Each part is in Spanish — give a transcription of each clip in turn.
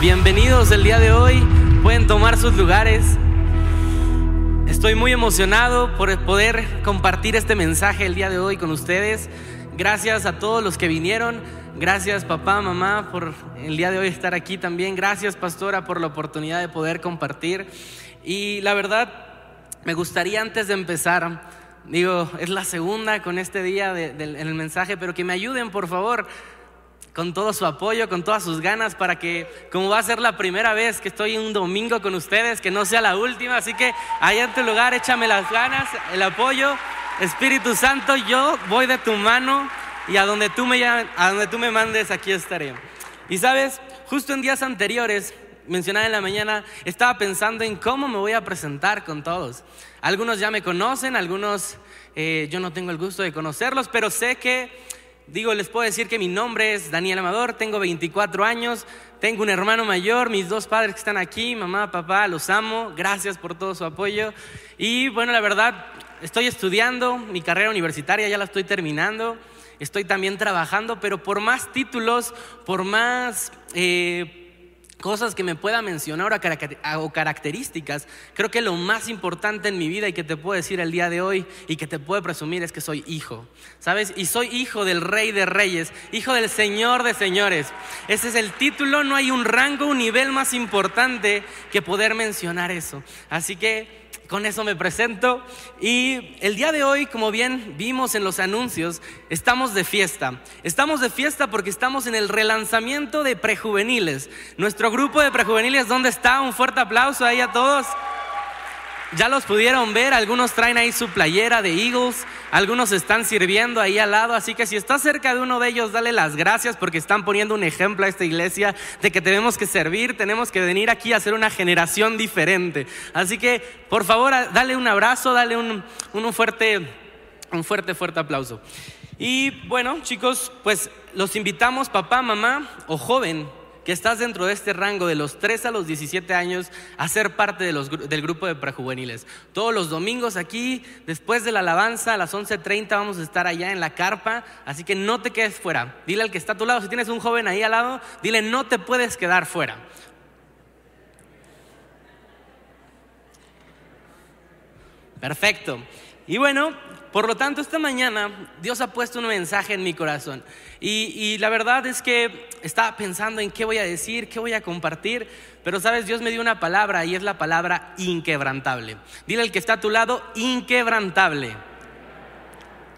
bienvenidos el día de hoy. Pueden tomar sus lugares. Estoy muy emocionado por poder compartir este mensaje el día de hoy con ustedes. Gracias a todos los que vinieron. Gracias papá, mamá, por el día de hoy estar aquí también. Gracias pastora por la oportunidad de poder compartir. Y la verdad, me gustaría antes de empezar, digo, es la segunda con este día del mensaje, pero que me ayuden por favor con todo su apoyo, con todas sus ganas, para que, como va a ser la primera vez que estoy un domingo con ustedes, que no sea la última. Así que ahí en tu lugar, échame las ganas, el apoyo. Espíritu Santo, yo voy de tu mano y a donde tú me, a donde tú me mandes, aquí estaré. Y sabes, justo en días anteriores, mencionaba en la mañana, estaba pensando en cómo me voy a presentar con todos. Algunos ya me conocen, algunos eh, yo no tengo el gusto de conocerlos, pero sé que Digo, les puedo decir que mi nombre es Daniel Amador, tengo 24 años, tengo un hermano mayor, mis dos padres que están aquí, mamá, papá, los amo, gracias por todo su apoyo. Y bueno, la verdad, estoy estudiando mi carrera universitaria, ya la estoy terminando, estoy también trabajando, pero por más títulos, por más... Eh, cosas que me pueda mencionar o características, creo que lo más importante en mi vida y que te puedo decir el día de hoy y que te puedo presumir es que soy hijo, ¿sabes? Y soy hijo del rey de reyes, hijo del señor de señores. Ese es el título, no hay un rango, un nivel más importante que poder mencionar eso. Así que con eso me presento. Y el día de hoy, como bien vimos en los anuncios, estamos de fiesta. Estamos de fiesta porque estamos en el relanzamiento de prejuveniles. Nuestro grupo de prejuveniles, ¿dónde está? Un fuerte aplauso ahí a todos. Ya los pudieron ver, algunos traen ahí su playera de Eagles, algunos están sirviendo ahí al lado, así que si estás cerca de uno de ellos, dale las gracias porque están poniendo un ejemplo a esta iglesia de que tenemos que servir, tenemos que venir aquí a ser una generación diferente. Así que, por favor, dale un abrazo, dale un, un fuerte, un fuerte, fuerte aplauso. Y bueno, chicos, pues los invitamos, papá, mamá o joven, que estás dentro de este rango de los 3 a los 17 años a ser parte del grupo de prejuveniles. Todos los domingos aquí, después de la alabanza, a las 11.30 vamos a estar allá en la carpa, así que no te quedes fuera. Dile al que está a tu lado, si tienes un joven ahí al lado, dile no te puedes quedar fuera. Perfecto. Y bueno, por lo tanto, esta mañana Dios ha puesto un mensaje en mi corazón. Y, la verdad es que estaba pensando en qué voy a decir, qué voy a compartir. Pero sabes, Dios me dio una palabra y es la palabra inquebrantable. Dile al que está a tu lado, inquebrantable.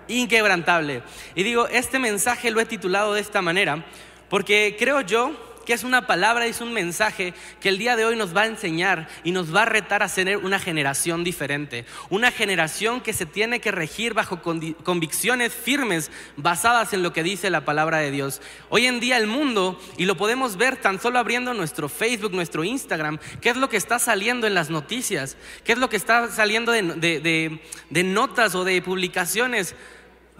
Inquebrantable. Y digo, este mensaje lo he titulado de esta manera porque creo yo que es una palabra, es un mensaje que el día de hoy nos va a enseñar y nos va a retar a ser una generación diferente. Una generación que se tiene que regir bajo convicciones firmes basadas en lo que dice la palabra de Dios. Hoy en día el mundo, y lo podemos ver tan solo abriendo nuestro Facebook, nuestro Instagram, qué es lo que está saliendo en las noticias, qué es lo que está saliendo de notas o de publicaciones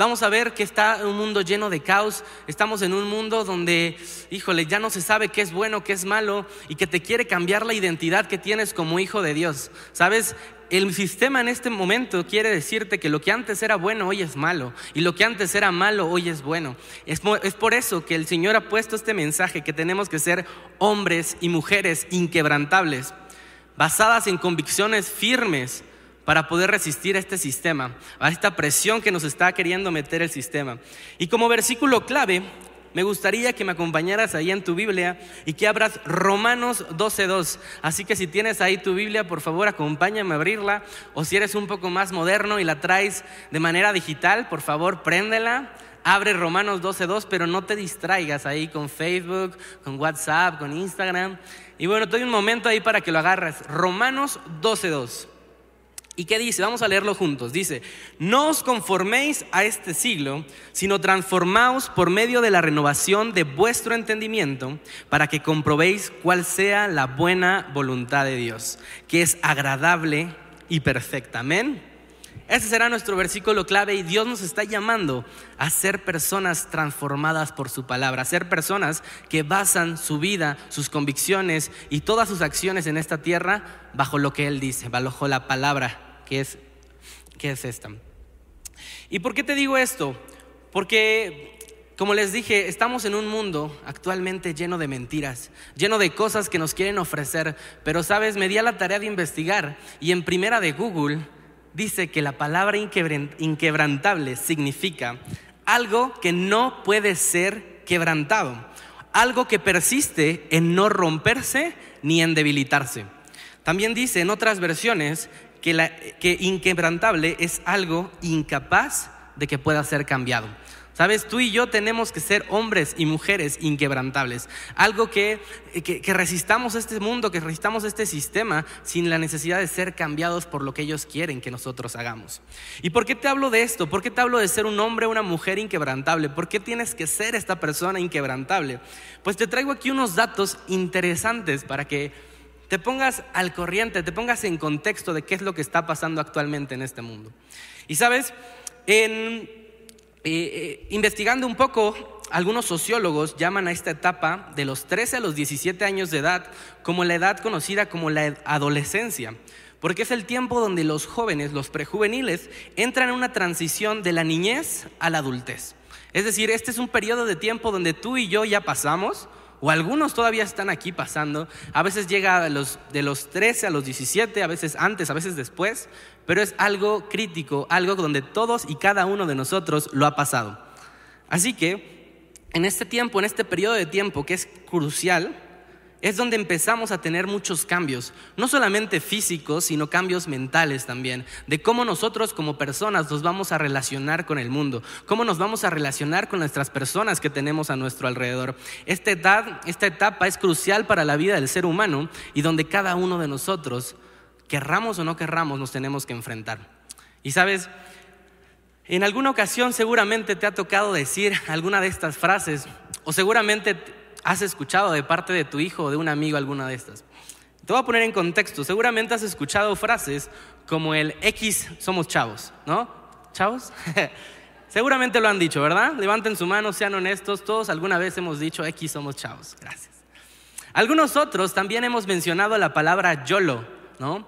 Vamos a ver que está un mundo lleno de caos. Estamos en un mundo donde, híjole, ya no se sabe qué es bueno, qué es malo y que te quiere cambiar la identidad que tienes como hijo de Dios. ¿Sabes? El sistema en este momento quiere decirte que lo que antes era bueno hoy es malo y lo que antes era malo hoy es bueno. Es, por eso que el Señor ha puesto este mensaje que tenemos que ser hombres y mujeres inquebrantables, basadas en convicciones firmes para poder resistir a este sistema, a esta presión que nos está queriendo meter el sistema. Y como versículo clave, me gustaría que me acompañaras ahí en tu Biblia y que abras Romanos 12.2. Así que si tienes ahí tu Biblia, por favor acompáñame a abrirla. O si eres un poco más moderno y la traes de manera digital, por favor préndela. Abre Romanos 12.2, pero no te distraigas ahí con Facebook, con WhatsApp, con Instagram. Y bueno, te un momento ahí para que lo agarres. Romanos 12.2. ¿Y qué dice? Vamos a leerlo juntos. Dice, no os conforméis a este siglo, sino transformaos por medio de la renovación de vuestro entendimiento para que comprobéis cuál sea la buena voluntad de Dios, que es agradable y perfecta. Amén. Ese será nuestro versículo clave y Dios nos está llamando a ser personas transformadas por su palabra, a ser personas que basan su vida, sus convicciones y todas sus acciones en esta tierra bajo lo que Él dice, bajo la palabra ¿Qué es, es esta. ¿Y por qué te digo esto? Porque como les dije, estamos en un mundo actualmente lleno de mentiras, lleno de cosas que nos quieren ofrecer, pero sabes, me di a la tarea de investigar y en primera de Google dice que la palabra inquebrantable significa algo que no puede ser quebrantado, algo que persiste en no romperse ni en debilitarse. También dice en otras versiones que, que inquebrantable es algo incapaz de que pueda ser cambiado. Sabes, tú y yo tenemos que ser hombres y mujeres inquebrantables. Algo que, que, resistamos este mundo, que resistamos este sistema sin la necesidad de ser cambiados por lo que ellos quieren que nosotros hagamos. ¿Y por qué te hablo de esto? ¿Por qué te hablo de ser un hombre o una mujer inquebrantable? ¿Por qué tienes que ser esta persona inquebrantable? Pues te traigo aquí unos datos interesantes para que te pongas al corriente, te pongas en contexto de qué es lo que está pasando actualmente en este mundo. Y sabes, en eh, investigando un poco, algunos sociólogos llaman a esta etapa de los 13 a los 17 años de edad como la edad conocida como la adolescencia, porque es el tiempo donde los jóvenes, los prejuveniles, entran en una transición de la niñez a la adultez. Es decir, este es un periodo de tiempo donde tú y yo ya pasamos, o algunos todavía están aquí pasando, a veces llega de los, de los 13 a los 17, a veces antes, a veces después, pero es algo crítico, algo donde todos y cada uno de nosotros lo ha pasado. Así que en este tiempo, en este periodo de tiempo que es crucial, es donde empezamos a tener muchos cambios, no solamente físicos, sino cambios mentales también, de cómo nosotros como personas nos vamos a relacionar con el mundo, cómo nos vamos a relacionar con nuestras personas que tenemos a nuestro alrededor. Esta, edad, esta etapa es crucial para la vida del ser humano y donde cada uno de nosotros querramos o no querramos, nos tenemos que enfrentar. Y sabes, en alguna ocasión seguramente te ha tocado decir alguna de estas frases, o seguramente has escuchado de parte de tu hijo o de un amigo alguna de estas. Te voy a poner en contexto, seguramente has escuchado frases como el X somos chavos, ¿no? ¿Chavos? seguramente lo han dicho, ¿verdad? Levanten su mano, sean honestos, todos alguna vez hemos dicho X somos chavos, gracias. Algunos otros también hemos mencionado la palabra YOLO, ¿no?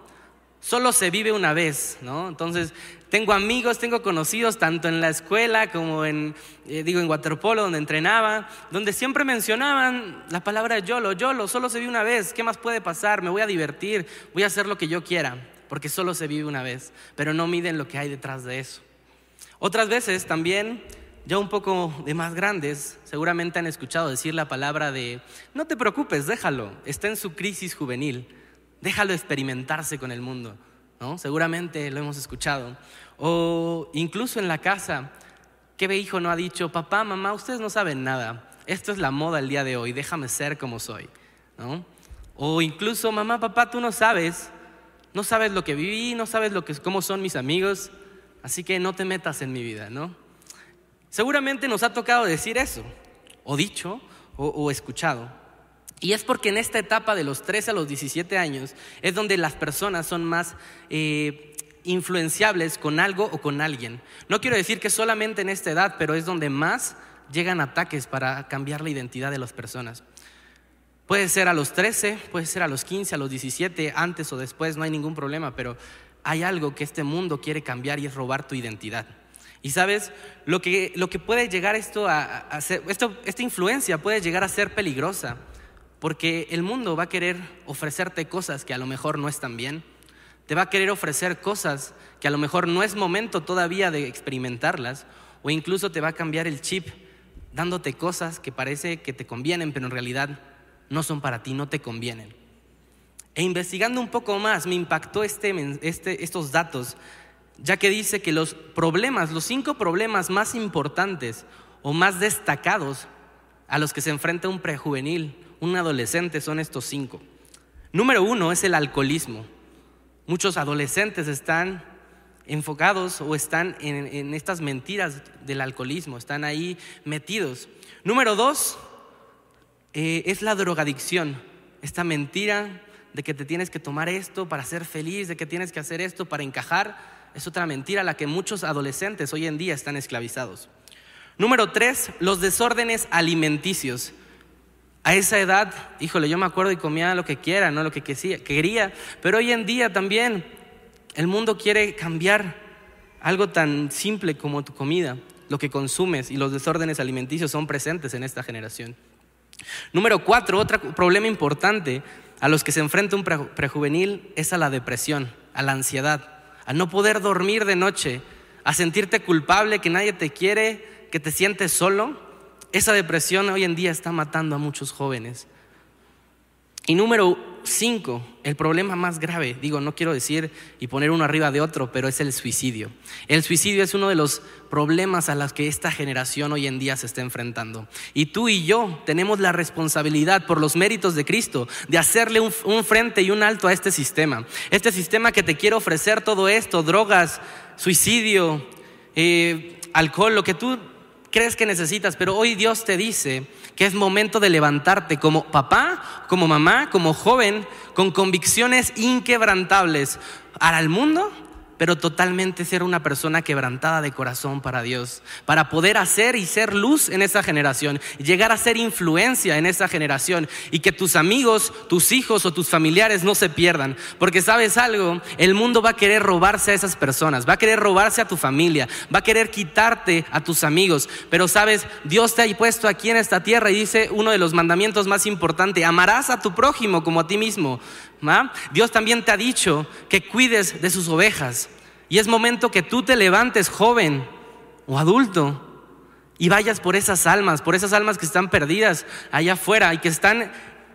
solo se vive una vez, ¿no? Entonces, tengo amigos, tengo conocidos, tanto en la escuela como en, eh, digo, en waterpolo, donde entrenaba, donde siempre mencionaban la palabra YOLO, YOLO, solo se vive una vez, ¿qué más puede pasar? Me voy a divertir, voy a hacer lo que yo quiera, porque solo se vive una vez, pero no miden lo que hay detrás de eso. Otras veces también, ya un poco de más grandes, seguramente han escuchado decir la palabra de, no te preocupes, déjalo, está en su crisis juvenil déjalo experimentarse con el mundo, ¿no? Seguramente lo hemos escuchado. O incluso en la casa, ¿qué hijo no ha dicho, papá, mamá, ustedes no saben nada, esto es la moda el día de hoy, déjame ser como soy, ¿no? O incluso, mamá, papá, tú no sabes, no sabes lo que viví, no sabes lo que, cómo son mis amigos, así que no te metas en mi vida, ¿no? Seguramente nos ha tocado decir eso, o dicho, o escuchado. Y es porque en esta etapa de los 13 a los 17 años es donde las personas son más eh, influenciables con algo o con alguien. No quiero decir que solamente en esta edad, pero es donde más llegan ataques para cambiar la identidad de las personas. Puede ser a los 13, puede ser a los 15, a los 17, antes o después, no hay ningún problema, pero hay algo que este mundo quiere cambiar y es robar tu identidad. Y sabes, lo que, lo que puede llegar esto a, hacer, esto, esta influencia puede llegar a ser peligrosa porque el mundo va a querer ofrecerte cosas que a lo mejor no están bien. Te va a querer ofrecer cosas que a lo mejor no es momento todavía de experimentarlas. O incluso te va a cambiar el chip dándote cosas que parece que te convienen, pero en realidad no son para ti, no te convienen. E investigando un poco más, me impactó este, este, estos datos, ya que dice que los problemas, los cinco problemas más importantes o más destacados a los que se enfrenta un prejuvenil un adolescente son estos cinco. Número uno es el alcoholismo. Muchos adolescentes están enfocados o están en, estas mentiras del alcoholismo, están ahí metidos. Número dos eh, es la drogadicción, esta mentira de que te tienes que tomar esto para ser feliz, de que tienes que hacer esto para encajar, es otra mentira a la que muchos adolescentes hoy en día están esclavizados. Número tres, los desórdenes alimenticios. A esa edad, híjole, yo me acuerdo y comía lo que quiera, no lo que quería, pero hoy en día también el mundo quiere cambiar algo tan simple como tu comida. lo que consumes y los desórdenes alimenticios son presentes en esta generación. Número cuatro, otro problema importante a los que se enfrenta un prejuvenil es a la depresión, a la ansiedad, a no poder dormir de noche, a sentirte culpable, que nadie te quiere, que te sientes solo. Esa depresión hoy en día está matando a muchos jóvenes. Y número cinco, el problema más grave, digo, no quiero decir y poner uno arriba de otro, pero es el suicidio. El suicidio es uno de los problemas a los que esta generación hoy en día se está enfrentando. Y tú y yo tenemos la responsabilidad por los méritos de Cristo de hacerle un, frente y un alto a este sistema. Este sistema que te quiere ofrecer todo esto, drogas, suicidio, eh, alcohol, lo que tú crees que necesitas, pero hoy Dios te dice que es momento de levantarte como papá, como mamá, como joven, con convicciones inquebrantables. Al mundo pero totalmente ser una persona quebrantada de corazón para Dios, para poder hacer y ser luz en esa generación, llegar a ser influencia en esa generación y que tus amigos, tus hijos o tus familiares no se pierdan, porque sabes algo, el mundo va a querer robarse a esas personas, va a querer robarse a tu familia, va a querer quitarte a tus amigos, pero sabes, Dios te ha puesto aquí en esta tierra y dice uno de los mandamientos más importantes, amarás a tu prójimo como a ti mismo. Dios también te ha dicho que cuides de sus ovejas. Y es momento que tú te levantes joven o adulto y vayas por esas almas, por esas almas que están perdidas allá afuera y que están... Eh,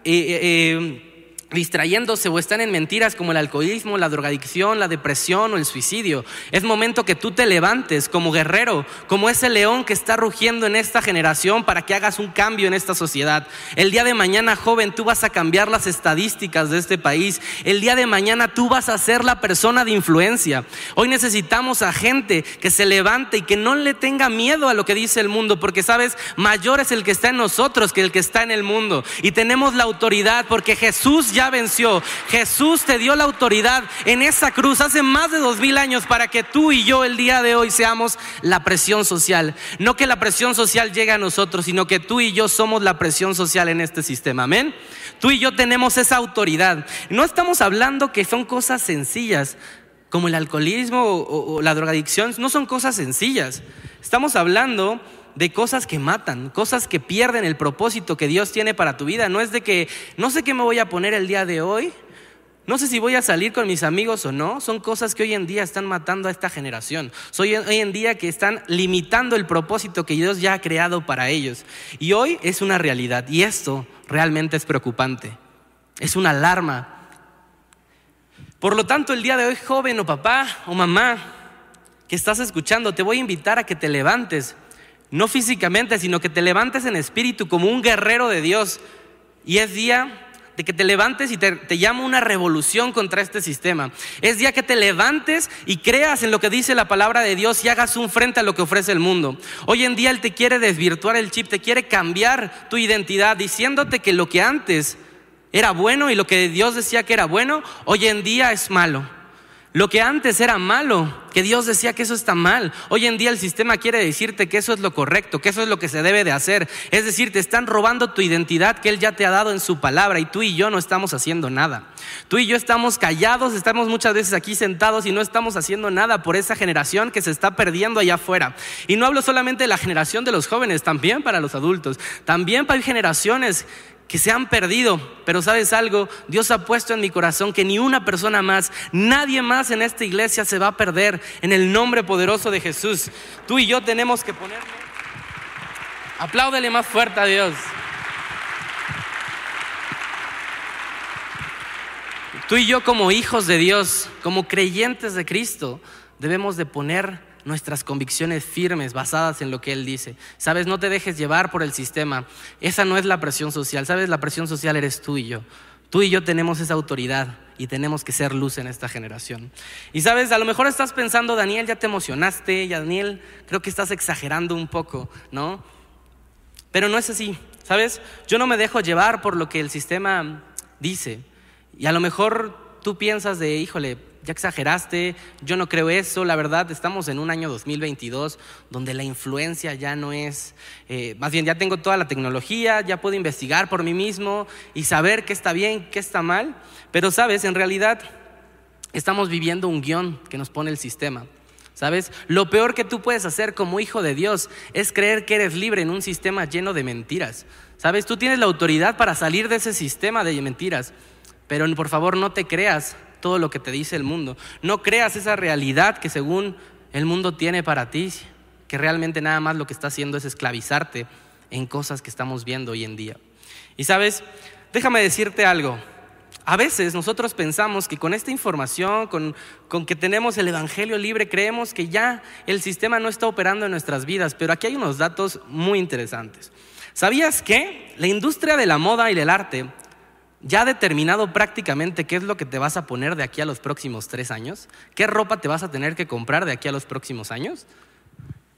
eh, eh, distrayéndose o están en mentiras como el alcoholismo, la drogadicción, la depresión o el suicidio. Es momento que tú te levantes como guerrero, como ese león que está rugiendo en esta generación para que hagas un cambio en esta sociedad. El día de mañana, joven, tú vas a cambiar las estadísticas de este país. El día de mañana tú vas a ser la persona de influencia. Hoy necesitamos a gente que se levante y que no le tenga miedo a lo que dice el mundo, porque sabes, mayor es el que está en nosotros que el que está en el mundo. Y tenemos la autoridad porque Jesús ya venció. Jesús te dio la autoridad en esa cruz hace más de dos mil años para que tú y yo el día de hoy seamos la presión social. No que la presión social llegue a nosotros, sino que tú y yo somos la presión social en este sistema. Amén. Tú y yo tenemos esa autoridad. No estamos hablando que son cosas sencillas como el alcoholismo o, la drogadicción, no son cosas sencillas. Estamos hablando de cosas que matan, cosas que pierden el propósito que Dios tiene para tu vida. No es de que no sé qué me voy a poner el día de hoy, no sé si voy a salir con mis amigos o no. Son cosas que hoy en día están matando a esta generación. Soy hoy en día que están limitando el propósito que Dios ya ha creado para ellos. Y hoy es una realidad. Y esto realmente es preocupante. Es una alarma. Por lo tanto, el día de hoy, joven o papá o mamá que estás escuchando, te voy a invitar a que te levantes no físicamente, sino que te levantes en espíritu como un guerrero de Dios. Y es día de que te levantes y te, te llamo una revolución contra este sistema. Es día que te levantes y creas en lo que dice la palabra de Dios y hagas un frente a lo que ofrece el mundo. Hoy en día Él te quiere desvirtuar el chip, te quiere cambiar tu identidad diciéndote que lo que antes era bueno y lo que Dios decía que era bueno, hoy en día es malo. Lo que antes era malo, que Dios decía que eso está mal, hoy en día el sistema quiere decirte que eso es lo correcto, que eso es lo que se debe de hacer. Es decir, te están robando tu identidad que Él ya te ha dado en su palabra y tú y yo no estamos haciendo nada. Tú y yo estamos callados, estamos muchas veces aquí sentados y no estamos haciendo nada por esa generación que se está perdiendo allá afuera. Y no hablo solamente de la generación de los jóvenes, también para los adultos, también para generaciones que se han perdido, pero sabes algo, Dios ha puesto en mi corazón que ni una persona más, nadie más en esta iglesia se va a perder en el nombre poderoso de Jesús. Tú y yo tenemos que ponerle... Apláudele más fuerte a Dios. Tú y yo como hijos de Dios, como creyentes de Cristo, debemos de poner nuestras convicciones firmes, basadas en lo que Él dice. Sabes, no te dejes llevar por el sistema. Esa no es la presión social. Sabes, la presión social eres tú y yo. Tú y yo tenemos esa autoridad y tenemos que ser luz en esta generación. Y sabes, a lo mejor estás pensando, Daniel, ya te emocionaste, ya Daniel, creo que estás exagerando un poco, ¿no? Pero no es así, ¿sabes? Yo no me dejo llevar por lo que el sistema dice. Y a lo mejor tú piensas de, híjole, ya exageraste, yo no creo eso, la verdad, estamos en un año 2022 donde la influencia ya no es, eh, más bien ya tengo toda la tecnología, ya puedo investigar por mí mismo y saber qué está bien, qué está mal, pero sabes, en realidad estamos viviendo un guion que nos pone el sistema. ¿Sabes? Lo peor que tú puedes hacer como hijo de Dios es creer que eres libre en un sistema lleno de mentiras. ¿Sabes? Tú tienes la autoridad para salir de ese sistema de mentiras. Pero por favor no te creas todo lo que te dice el mundo. No creas esa realidad que según el mundo tiene para ti, que realmente nada más lo que está haciendo es esclavizarte en cosas que estamos viendo hoy en día. Y sabes, déjame decirte algo. A veces nosotros pensamos que con esta información, con, que tenemos el Evangelio libre, creemos que ya el sistema no está operando en nuestras vidas, pero aquí hay unos datos muy interesantes. ¿Sabías que la industria de la moda y del arte ya determinado prácticamente qué es lo que te vas a poner de aquí a los próximos tres años? ¿Qué ropa te vas a tener que comprar de aquí a los próximos años?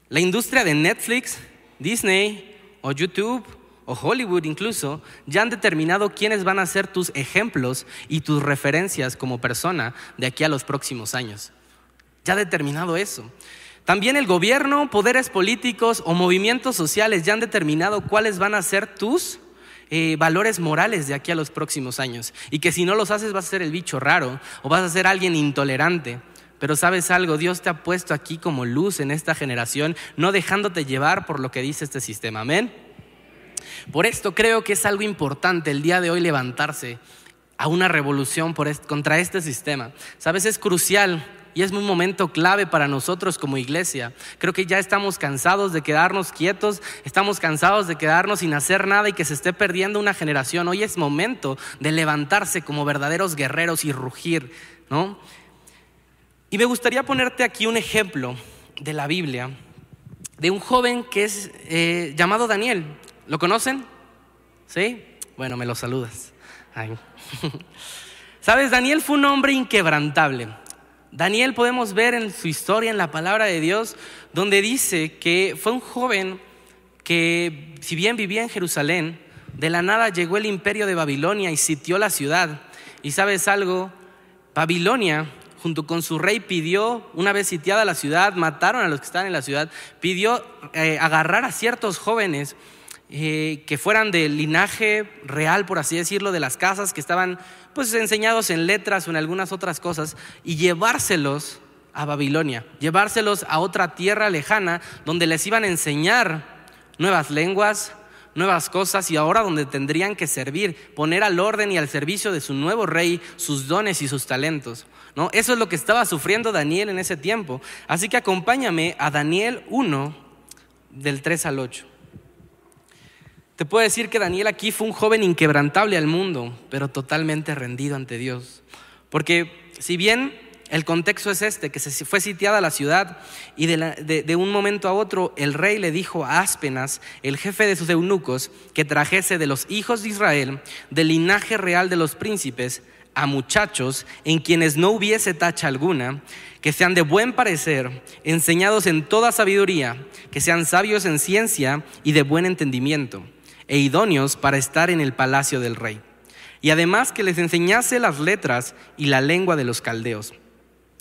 La industria de Netflix, Disney o YouTube o Hollywood incluso, ya han determinado quiénes van a ser tus ejemplos y tus referencias como persona de aquí a los próximos años. Ya ha determinado eso. También el gobierno, poderes políticos o movimientos sociales ya han determinado cuáles van a ser tus eh, valores morales de aquí a los próximos años. Y que si no los haces vas a ser el bicho raro o vas a ser alguien intolerante. Pero sabes algo, Dios te ha puesto aquí como luz en esta generación, no dejándote llevar por lo que dice este sistema. Amén. Por esto creo que es algo importante el día de hoy levantarse a una revolución contra este sistema. Sabes, es crucial y es un momento clave para nosotros como iglesia. Creo que ya estamos cansados de quedarnos quietos, estamos cansados de quedarnos sin hacer nada y que se esté perdiendo una generación. Hoy es momento de levantarse como verdaderos guerreros y rugir, ¿no? Y me gustaría ponerte aquí un ejemplo de la Biblia de un joven que es eh, llamado Daniel. ¿Lo conocen? ¿Sí? Bueno, me lo saludas. Sabes, Daniel fue un hombre inquebrantable. Daniel podemos ver en su historia, en la palabra de Dios, donde dice que fue un joven que, si bien vivía en Jerusalén, de la nada llegó el imperio de Babilonia y sitió la ciudad. Y sabes algo, Babilonia, junto con su rey, pidió, una vez sitiada la ciudad, mataron a los que estaban en la ciudad, pidió eh, agarrar a ciertos jóvenes eh, que fueran del linaje real, por así decirlo, de las casas que estaban pues enseñados en letras o en algunas otras cosas, y llevárselos a Babilonia, llevárselos a otra tierra lejana donde les iban a enseñar nuevas lenguas, nuevas cosas y ahora donde tendrían que servir, poner al orden y al servicio de su nuevo rey sus dones y sus talentos. ¿no? Eso es lo que estaba sufriendo Daniel en ese tiempo. Así que acompáñame a Daniel 1 del 3 al 8. Te puedo decir que Daniel aquí fue un joven inquebrantable al mundo, pero totalmente rendido ante Dios. Porque si bien el contexto es este, que se fue sitiada la ciudad y de, un momento a otro el rey le dijo a Aspenas, el jefe de sus eunucos, que trajese de los hijos de Israel, del linaje real de los príncipes, a muchachos en quienes no hubiese tacha alguna, que sean de buen parecer, enseñados en toda sabiduría, que sean sabios en ciencia y de buen entendimiento e idóneos para estar en el palacio del rey. Y además que les enseñase las letras y la lengua de los caldeos.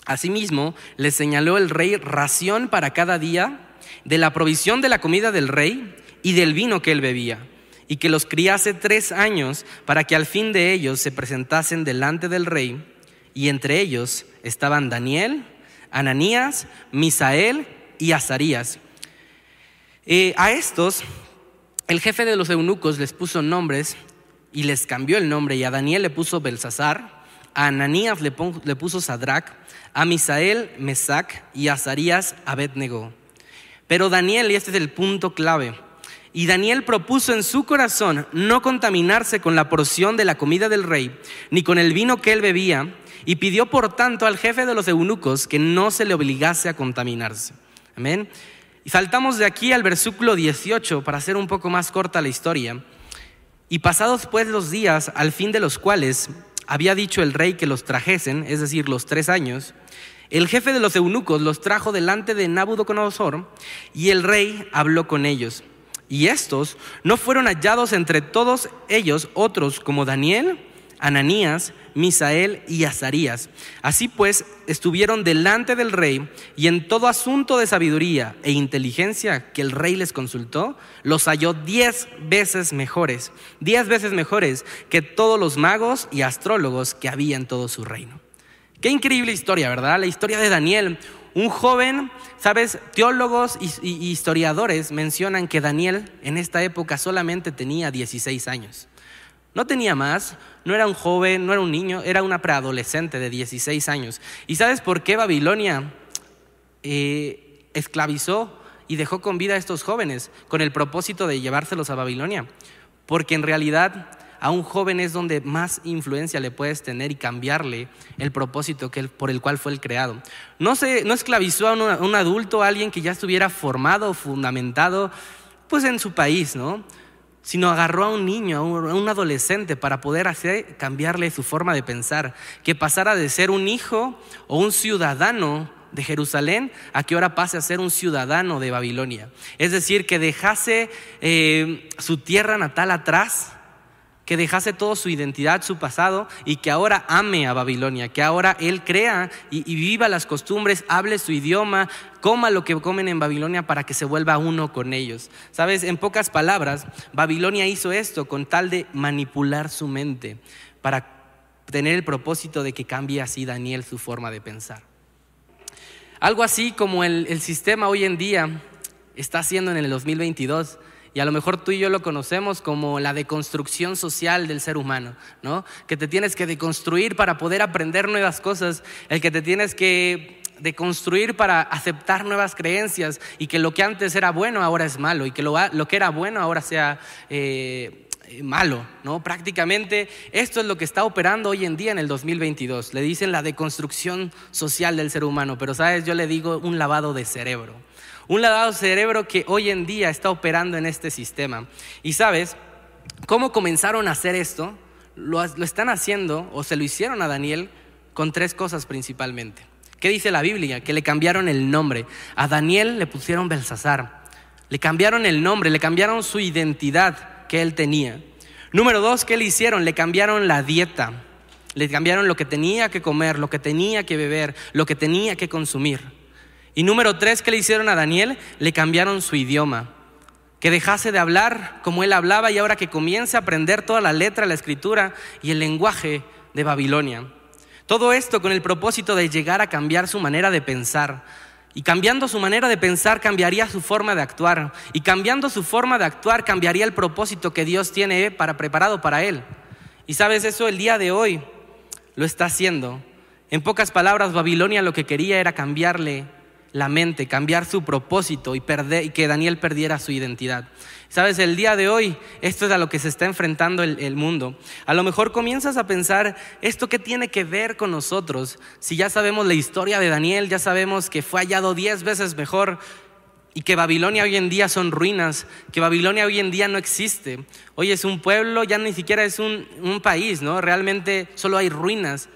Asimismo, les señaló el rey ración para cada día de la provisión de la comida del rey y del vino que él bebía, y que los criase tres años para que al fin de ellos se presentasen delante del rey, y entre ellos estaban Daniel, Ananías, Misael y Azarías. Eh, a estos el jefe de los eunucos les puso nombres y les cambió el nombre y a Daniel le puso Belsasar, a Ananías le, puso Sadrach, a Misael Mesac y a Azarías Abednego. Pero Daniel, y este es el punto clave, y Daniel propuso en su corazón no contaminarse con la porción de la comida del rey, ni con el vino que él bebía, y pidió por tanto al jefe de los eunucos que no se le obligase a contaminarse. Amén. Y saltamos de aquí al versículo 18 para hacer un poco más corta la historia. Y pasados pues los días, al fin de los cuales había dicho el rey que los trajesen, es decir, los tres años, el jefe de los eunucos los trajo delante de Nabucodonosor y el rey habló con ellos. Y estos no fueron hallados entre todos ellos otros como Daniel, Ananías, Misael y Azarías. Así pues, estuvieron delante del rey y en todo asunto de sabiduría e inteligencia que el rey les consultó, los halló diez veces mejores, diez veces mejores que todos los magos y astrólogos que había en todo su reino. Qué increíble historia, ¿verdad? La historia de Daniel, Un joven, sabes, teólogos y, historiadores mencionan que Daniel en esta época solamente tenía 16 años. No tenía más, no era un joven, no era un niño, era una preadolescente de 16 años. ¿Y sabes por qué Babilonia eh, esclavizó y dejó con vida a estos jóvenes con el propósito de llevárselos a Babilonia? Porque en realidad a un joven es donde más influencia le puedes tener y cambiarle el propósito que por el cual fue el creado. No, se, no esclavizó a un, adulto, a alguien que ya estuviera formado, fundamentado, pues en su país, ¿no? Sino agarró a un niño, a un, adolescente para poder hacer, cambiarle su forma de pensar, que pasara de ser un hijo o un ciudadano de Jerusalén a que ahora pase a ser un ciudadano de Babilonia. Es decir, que dejase eh, su tierra natal atrás que dejase toda su identidad, su pasado, y que ahora ame a Babilonia, que ahora él crea y, viva las costumbres, hable su idioma, coma lo que comen en Babilonia para que se vuelva uno con ellos. Sabes, en pocas palabras, Babilonia hizo esto con tal de manipular su mente para tener el propósito de que cambie así Daniel su forma de pensar. Algo así como el, el sistema hoy en día está haciendo en el 2022 y a lo mejor tú y yo lo conocemos como la deconstrucción social del ser humano, ¿no? Que te tienes que deconstruir para poder aprender nuevas cosas, el que te tienes que deconstruir para aceptar nuevas creencias y que lo que antes era bueno ahora es malo y que lo, que era bueno ahora sea... Eh, malo, ¿no? Prácticamente esto es lo que está operando hoy en día en el 2022. Le dicen la deconstrucción social del ser humano, pero sabes, yo le digo un lavado de cerebro. Un lavado cerebro que hoy en día está operando en este sistema. Y sabes, ¿cómo comenzaron a hacer esto? Lo, están haciendo o se lo hicieron a Daniel con tres cosas principalmente. ¿Qué dice la Biblia? Que le cambiaron el nombre. A Daniel le pusieron Belsasar. Le cambiaron el nombre, le cambiaron su identidad que él tenía. Número dos, ¿qué le hicieron? Le cambiaron la dieta. Le cambiaron lo que tenía que comer, lo que tenía que beber, lo que tenía que consumir. Y número tres, ¿qué le hicieron a Daniel? Le cambiaron su idioma. Que dejase de hablar como él hablaba y ahora que comience a aprender toda la letra, la escritura y el lenguaje de Babilonia. Todo esto con el propósito de llegar a cambiar su manera de pensar. Y cambiando su manera de pensar cambiaría su forma de actuar. Y cambiando su forma de actuar cambiaría el propósito que Dios tiene para, preparado para él. Y sabes eso el día de hoy lo está haciendo. En pocas palabras, Babilonia lo que quería era cambiarle la mente, cambiar su propósito y, perder, y que Daniel perdiera su identidad. Sabes, el día de hoy esto es a lo que se está enfrentando el, el, mundo. A lo mejor comienzas a pensar, ¿esto qué tiene que ver con nosotros? Si ya sabemos la historia de Daniel, ya sabemos que fue hallado diez veces mejor y que Babilonia hoy en día son ruinas, que Babilonia hoy en día no existe. Hoy es un pueblo, ya ni siquiera es un, un país, ¿no? Realmente solo hay ruinas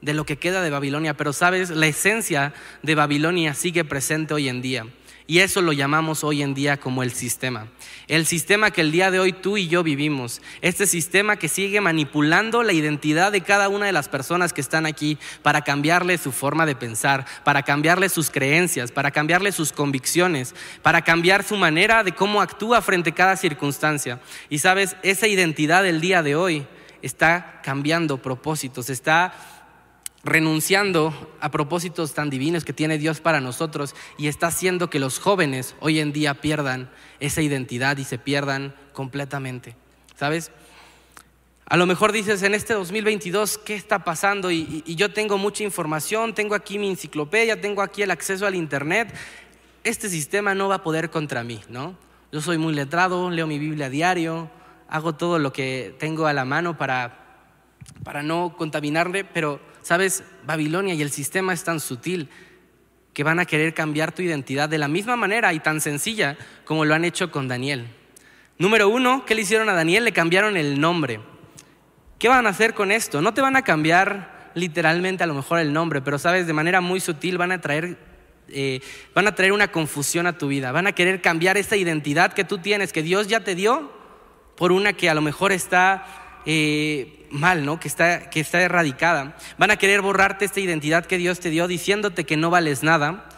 de lo que queda de Babilonia, pero sabes, la esencia de Babilonia sigue presente hoy en día. Y eso lo llamamos hoy en día como el sistema. El sistema que el día de hoy tú y yo vivimos. Este sistema que sigue manipulando la identidad de cada una de las personas que están aquí para cambiarle su forma de pensar, para cambiarle sus creencias, para cambiarle sus convicciones, para cambiar su manera de cómo actúa frente a cada circunstancia. Y sabes, esa identidad del día de hoy está cambiando propósitos, está renunciando a propósitos tan divinos que tiene Dios para nosotros y está haciendo que los jóvenes hoy en día pierdan esa identidad y se pierdan completamente. ¿Sabes? A lo mejor dices en este 2022, ¿qué está pasando? Y, yo tengo mucha información, tengo aquí mi enciclopedia, tengo aquí el acceso al Internet. Este sistema no va a poder contra mí, ¿no? Yo soy muy letrado, leo mi Biblia a diario, hago todo lo que tengo a la mano para, para no contaminarme, pero Sabes, Babilonia y el sistema es tan sutil que van a querer cambiar tu identidad de la misma manera y tan sencilla como lo han hecho con Daniel. Número uno, ¿qué le hicieron a Daniel? Le cambiaron el nombre. ¿Qué van a hacer con esto? No te van a cambiar literalmente a lo mejor el nombre, pero sabes, de manera muy sutil van a traer, eh, van a traer una confusión a tu vida. Van a querer cambiar esa identidad que tú tienes, que Dios ya te dio, por una que a lo mejor está eh, mal, ¿no? Que está, que está erradicada. Van a querer borrarte esta identidad que Dios te dio diciéndote que no vales nada,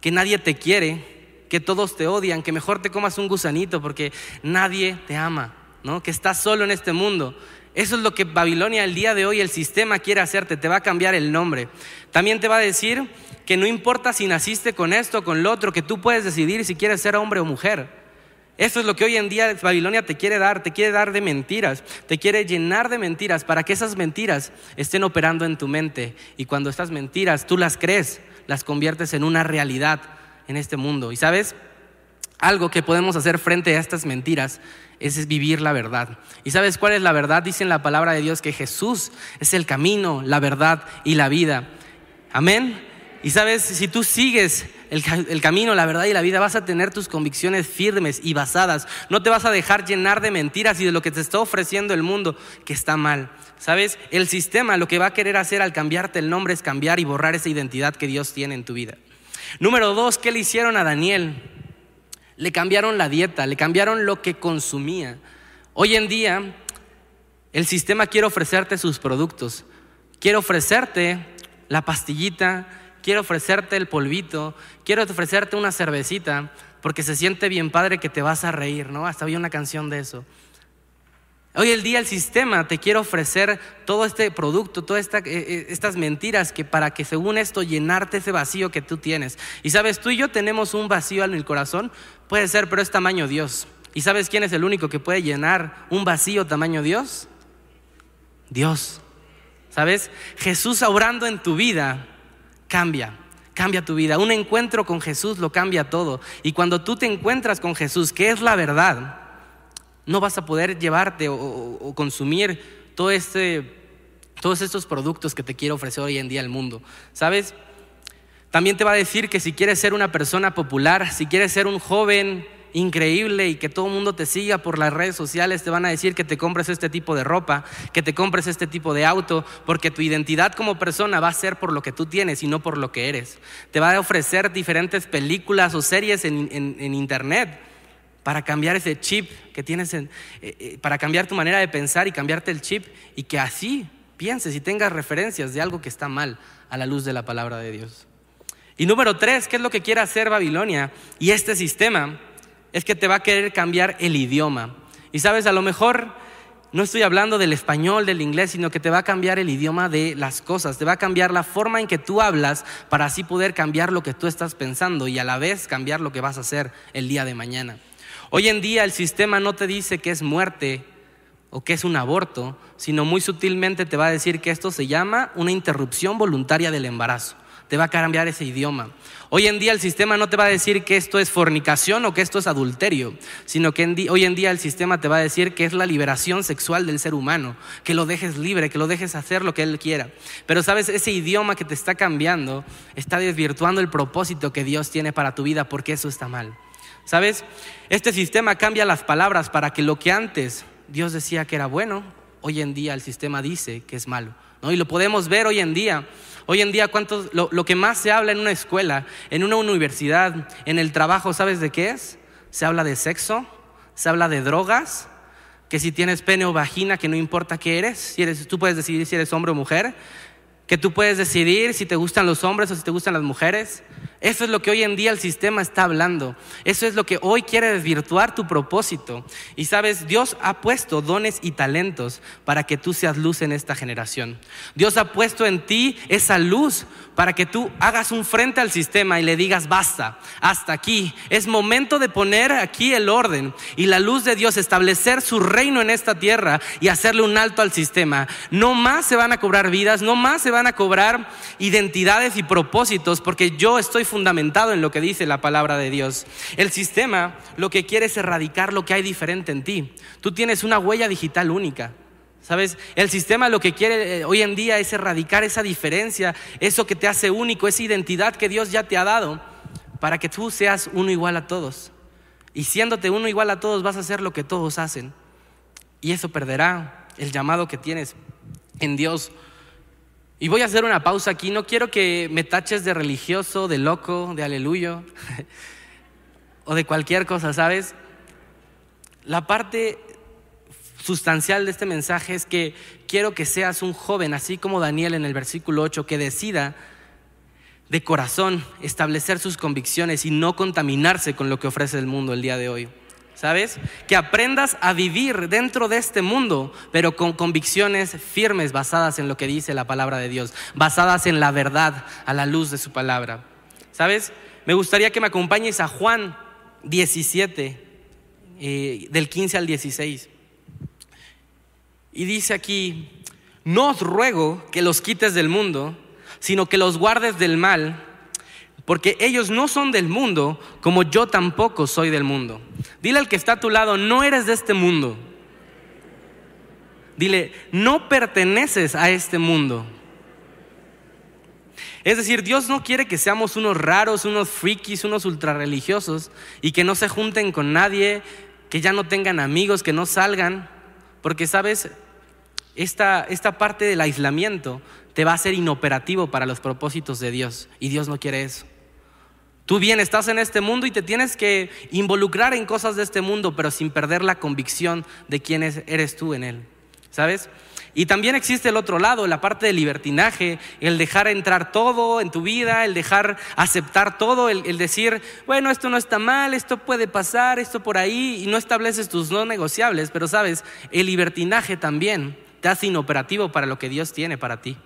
que nadie te quiere, que todos te odian, que mejor te comas un gusanito porque nadie te ama, ¿no? Que estás solo en este mundo. Eso es lo que Babilonia el día de hoy, el sistema quiere hacerte, te va a cambiar el nombre. También te va a decir que no importa si naciste con esto o con lo otro, que tú puedes decidir si quieres ser hombre o mujer. Eso es lo que hoy en día Babilonia te quiere dar, te quiere dar de mentiras, te quiere llenar de mentiras para que esas mentiras estén operando en tu mente. Y cuando estas mentiras tú las crees, las conviertes en una realidad en este mundo. Y sabes, algo que podemos hacer frente a estas mentiras es vivir la verdad. ¿Y sabes cuál es la verdad? Dice en la palabra de Dios que Jesús es el camino, la verdad y la vida. Amén. Y sabes, si tú sigues el, camino, la verdad y la vida, vas a tener tus convicciones firmes y basadas. No te vas a dejar llenar de mentiras y de lo que te está ofreciendo el mundo, que está mal. ¿Sabes? El sistema lo que va a querer hacer al cambiarte el nombre es cambiar y borrar esa identidad que Dios tiene en tu vida. Número dos, ¿qué le hicieron a Daniel? Le cambiaron la dieta, le cambiaron lo que consumía. Hoy en día, el sistema quiere ofrecerte sus productos. Quiere ofrecerte la pastillita, quiero ofrecerte el polvito, quiero ofrecerte una cervecita, porque se siente bien padre que te vas a reír, ¿no? Hasta había una canción de eso. Hoy el día el sistema te quiere ofrecer todo este producto, todas eh, eh, estas mentiras que para que según esto llenarte ese vacío que tú tienes. Y sabes, tú y yo tenemos un vacío en el corazón, puede ser, pero es tamaño Dios. ¿Y sabes quién es el único que puede llenar un vacío tamaño Dios? Dios. ¿Sabes? Jesús obrando en tu vida cambia, cambia tu vida. Un encuentro con Jesús lo cambia todo. Y cuando tú te encuentras con Jesús, que es la verdad, no vas a poder llevarte o, consumir todo este, todos estos productos que te quiere ofrecer hoy en día el mundo. ¿Sabes? También te va a decir que si quieres ser una persona popular, si quieres ser un joven increíble y que todo el mundo te siga por las redes sociales, te van a decir que te compres este tipo de ropa, que te compres este tipo de auto, porque tu identidad como persona va a ser por lo que tú tienes y no por lo que eres. Te va a ofrecer diferentes películas o series en, internet para cambiar ese chip que tienes, en, eh, eh, para cambiar tu manera de pensar y cambiarte el chip y que así pienses y tengas referencias de algo que está mal a la luz de la palabra de Dios. Y número tres, ¿qué es lo que quiere hacer Babilonia y este sistema? Es que te va a querer cambiar el idioma. Y sabes, a lo mejor no estoy hablando del español, del inglés, sino que te va a cambiar el idioma de las cosas, te va a cambiar la forma en que tú hablas para así poder cambiar lo que tú estás pensando y a la vez cambiar lo que vas a hacer el día de mañana. Hoy en día el sistema no te dice que es muerte o que es un aborto, sino muy sutilmente te va a decir que esto se llama una interrupción voluntaria del embarazo te va a cambiar ese idioma. Hoy en día el sistema no te va a decir que esto es fornicación o que esto es adulterio, sino que hoy en día el sistema te va a decir que es la liberación sexual del ser humano, que lo dejes libre, que lo dejes hacer lo que él quiera. Pero sabes, ese idioma que te está cambiando está desvirtuando el propósito que Dios tiene para tu vida porque eso está mal. ¿Sabes? Este sistema cambia las palabras para que lo que antes Dios decía que era bueno, hoy en día el sistema dice que es malo. ¿No? Y lo podemos ver hoy en día. Hoy en día, lo, lo que más se habla en una escuela, en una universidad, en el trabajo, ¿sabes de qué es? Se habla de sexo, se habla de drogas, que si tienes pene o vagina, que no importa qué eres, si eres, tú puedes decidir si eres hombre o mujer, que tú puedes decidir si te gustan los hombres o si te gustan las mujeres. Eso es lo que hoy en día el sistema está hablando. Eso es lo que hoy quiere desvirtuar tu propósito. Y sabes, Dios ha puesto dones y talentos para que tú seas luz en esta generación. Dios ha puesto en ti esa luz para que tú hagas un frente al sistema y le digas, basta, hasta aquí. Es momento de poner aquí el orden y la luz de Dios, establecer su reino en esta tierra y hacerle un alto al sistema. No más se van a cobrar vidas, no más se van a cobrar identidades y propósitos, porque yo estoy fundamentado en lo que dice la palabra de Dios. El sistema lo que quiere es erradicar lo que hay diferente en ti. Tú tienes una huella digital única. ¿Sabes? El sistema lo que quiere eh, hoy en día es erradicar esa diferencia, eso que te hace único, esa identidad que Dios ya te ha dado, para que tú seas uno igual a todos. Y siéndote uno igual a todos, vas a hacer lo que todos hacen. Y eso perderá el llamado que tienes en Dios. Y voy a hacer una pausa aquí. No quiero que me taches de religioso, de loco, de aleluyo, o de cualquier cosa, ¿sabes? La parte sustancial de este mensaje es que quiero que seas un joven, así como Daniel en el versículo 8, que decida de corazón establecer sus convicciones y no contaminarse con lo que ofrece el mundo el día de hoy. ¿Sabes? Que aprendas a vivir dentro de este mundo, pero con convicciones firmes basadas en lo que dice la palabra de Dios, basadas en la verdad a la luz de su palabra. ¿Sabes? Me gustaría que me acompañes a Juan 17, eh, del 15 al 16. Y dice aquí, no os ruego que los quites del mundo, sino que los guardes del mal porque ellos no son del mundo, como yo tampoco soy del mundo. Dile al que está a tu lado, no eres de este mundo. Dile, no perteneces a este mundo. Es decir, Dios no quiere que seamos unos raros, unos frikis, unos ultrarreligiosos y que no se junten con nadie, que ya no tengan amigos, que no salgan. Porque, sabes, esta, esta parte del aislamiento te va a ser inoperativo para los propósitos de Dios y Dios no quiere eso. Tú bien estás en este mundo y te tienes que involucrar en cosas de este mundo, pero sin perder la convicción de quién eres tú en él. ¿Sabes? Y también existe el otro lado, la parte del libertinaje, el dejar entrar todo en tu vida, el dejar aceptar todo, el, el, decir, bueno, esto no está mal, esto puede pasar, esto por ahí, y no estableces tus no negociables, pero sabes, el libertinaje también te hace inoperativo para lo que Dios tiene para ti.